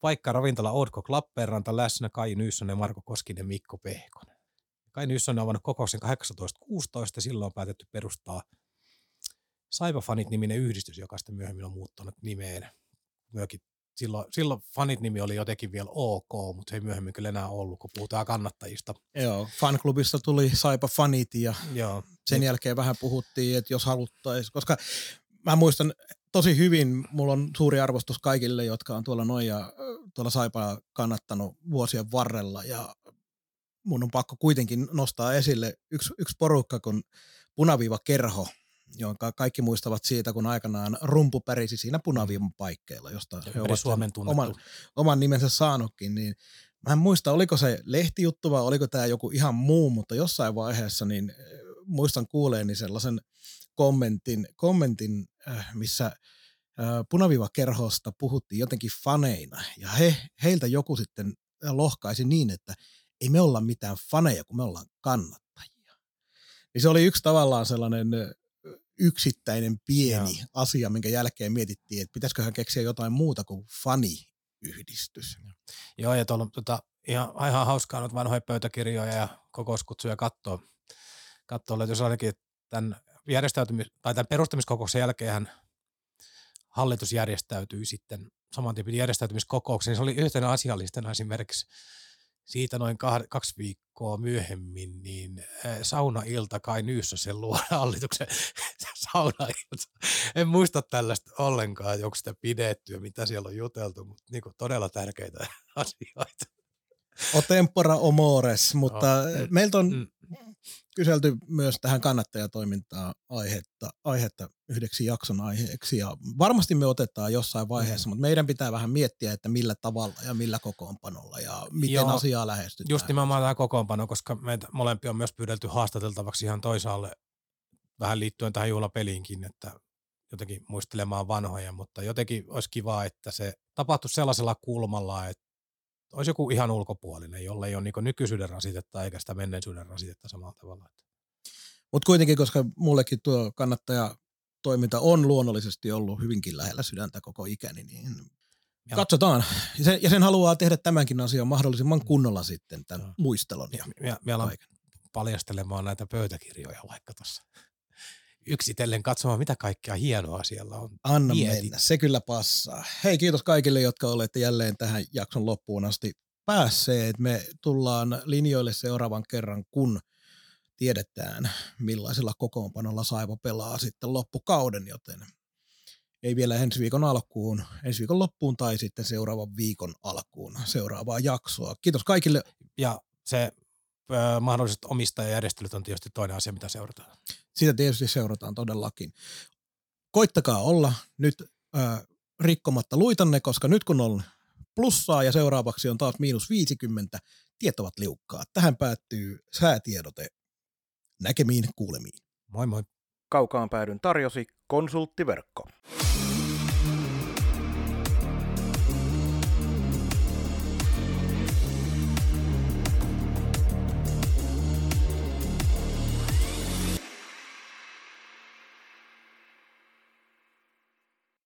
Paikka ravintola Oudko Lappeenranta läsnä Kai Nyssonen, Marko Koskinen, Mikko Pehkonen. Kai Nyssonen on avannut kokouksen 18.16. Silloin on päätetty perustaa Saipa-fanit-niminen yhdistys, joka sitten myöhemmin on muuttanut nimeen. Myökin silloin, silloin fanit-nimi oli jotenkin vielä ok, mutta se ei myöhemmin kyllä enää ollut, kun puhutaan kannattajista. Joo, fanklubista tuli Saipa fanit ja Joo. sen jälkeen vähän puhuttiin, että jos haluttaisiin, koska mä muistan tosi hyvin, mulla on suuri arvostus kaikille, jotka on tuolla noin ja tuolla Saipaa kannattanut vuosien varrella. Ja mun on pakko kuitenkin nostaa esille yksi, yksi porukka, kun Punaviiva Kerho, jonka kaikki muistavat siitä, kun aikanaan rumpu pärisi siinä punaviivan paikkeilla, josta he ovat Suomen oman, oman nimensä saanutkin, niin mä en muista, oliko se lehtijuttu vai oliko tämä joku ihan muu, mutta jossain vaiheessa niin muistan kuuleeni sellaisen kommentin, kommentin missä äh, punaviivakerhosta puhuttiin jotenkin faneina, ja he, heiltä joku sitten lohkaisi niin, että ei me olla mitään faneja, kun me ollaan kannattajia. Niin se oli yksi tavallaan sellainen yksittäinen pieni Joo. asia, minkä jälkeen mietittiin, että pitäisiköhän keksiä jotain muuta kuin faniyhdistys. Joo, ja tuolla tota, ihan, ihan hauskaa noita vanhoja pöytäkirjoja ja kokouskutsuja katsoa. Katsoa, jos ainakin tämän, järjestäytymis- tai tämän perustamiskokouksen jälkeen hallitus järjestäytyi sitten saman tyypin järjestäytymiskokouksen, se oli yhtenä asiallistena esimerkiksi siitä noin kaksi viikkoa myöhemmin, niin saunailta Kai sen luo hallituksen saunailta. En muista tällaista ollenkaan, onko sitä pidetty ja mitä siellä on juteltu, mutta niin kuin todella tärkeitä asioita. O tempora omores, mutta no, meiltä on mm kyselty myös tähän kannattajatoimintaan aihetta, aihetta yhdeksi jakson aiheeksi ja varmasti me otetaan jossain vaiheessa, mm. mutta meidän pitää vähän miettiä, että millä tavalla ja millä kokoonpanolla ja miten Joo, asiaa lähestytään. Just nimenomaan tämä kokoonpano, koska meitä molempia on myös pyydelty haastateltavaksi ihan toisaalle vähän liittyen tähän juhlapeliinkin, että jotenkin muistelemaan vanhoja, mutta jotenkin olisi kiva, että se tapahtuisi sellaisella kulmalla, että olisi joku ihan ulkopuolinen, jolla ei ole niin nykyisyyden rasitetta eikä sitä menneisyyden rasitetta samalla tavalla. Mutta kuitenkin, koska mullekin tuo kannattaja toiminta on luonnollisesti ollut hyvinkin lähellä sydäntä koko ikäni, niin ja. katsotaan. Ja sen, ja sen haluaa tehdä tämänkin asian mahdollisimman kunnolla sitten tämän ja. muistelon. Ja, ja, ja paljastelemaan näitä pöytäkirjoja vaikka tuossa yksitellen katsomaan, mitä kaikkea hienoa siellä on. Anna Mietit. mennä, se kyllä passaa. Hei, kiitos kaikille, jotka olette jälleen tähän jakson loppuun asti päässeet. Me tullaan linjoille seuraavan kerran, kun tiedetään, millaisella kokoonpanolla Saivo pelaa sitten loppukauden, joten ei vielä ensi viikon alkuun, ensi viikon loppuun tai sitten seuraavan viikon alkuun seuraavaa jaksoa. Kiitos kaikille. Ja se mahdolliset omistajajärjestelyt on tietysti toinen asia, mitä seurataan. Sitä tietysti seurataan todellakin. Koittakaa olla nyt ö, rikkomatta luitanne, koska nyt kun on plussaa ja seuraavaksi on taas miinus 50, tiet ovat liukkaa. Tähän päättyy säätiedote. Näkemiin kuulemiin. Moi moi. Kaukaan päädyn tarjosi konsulttiverkko.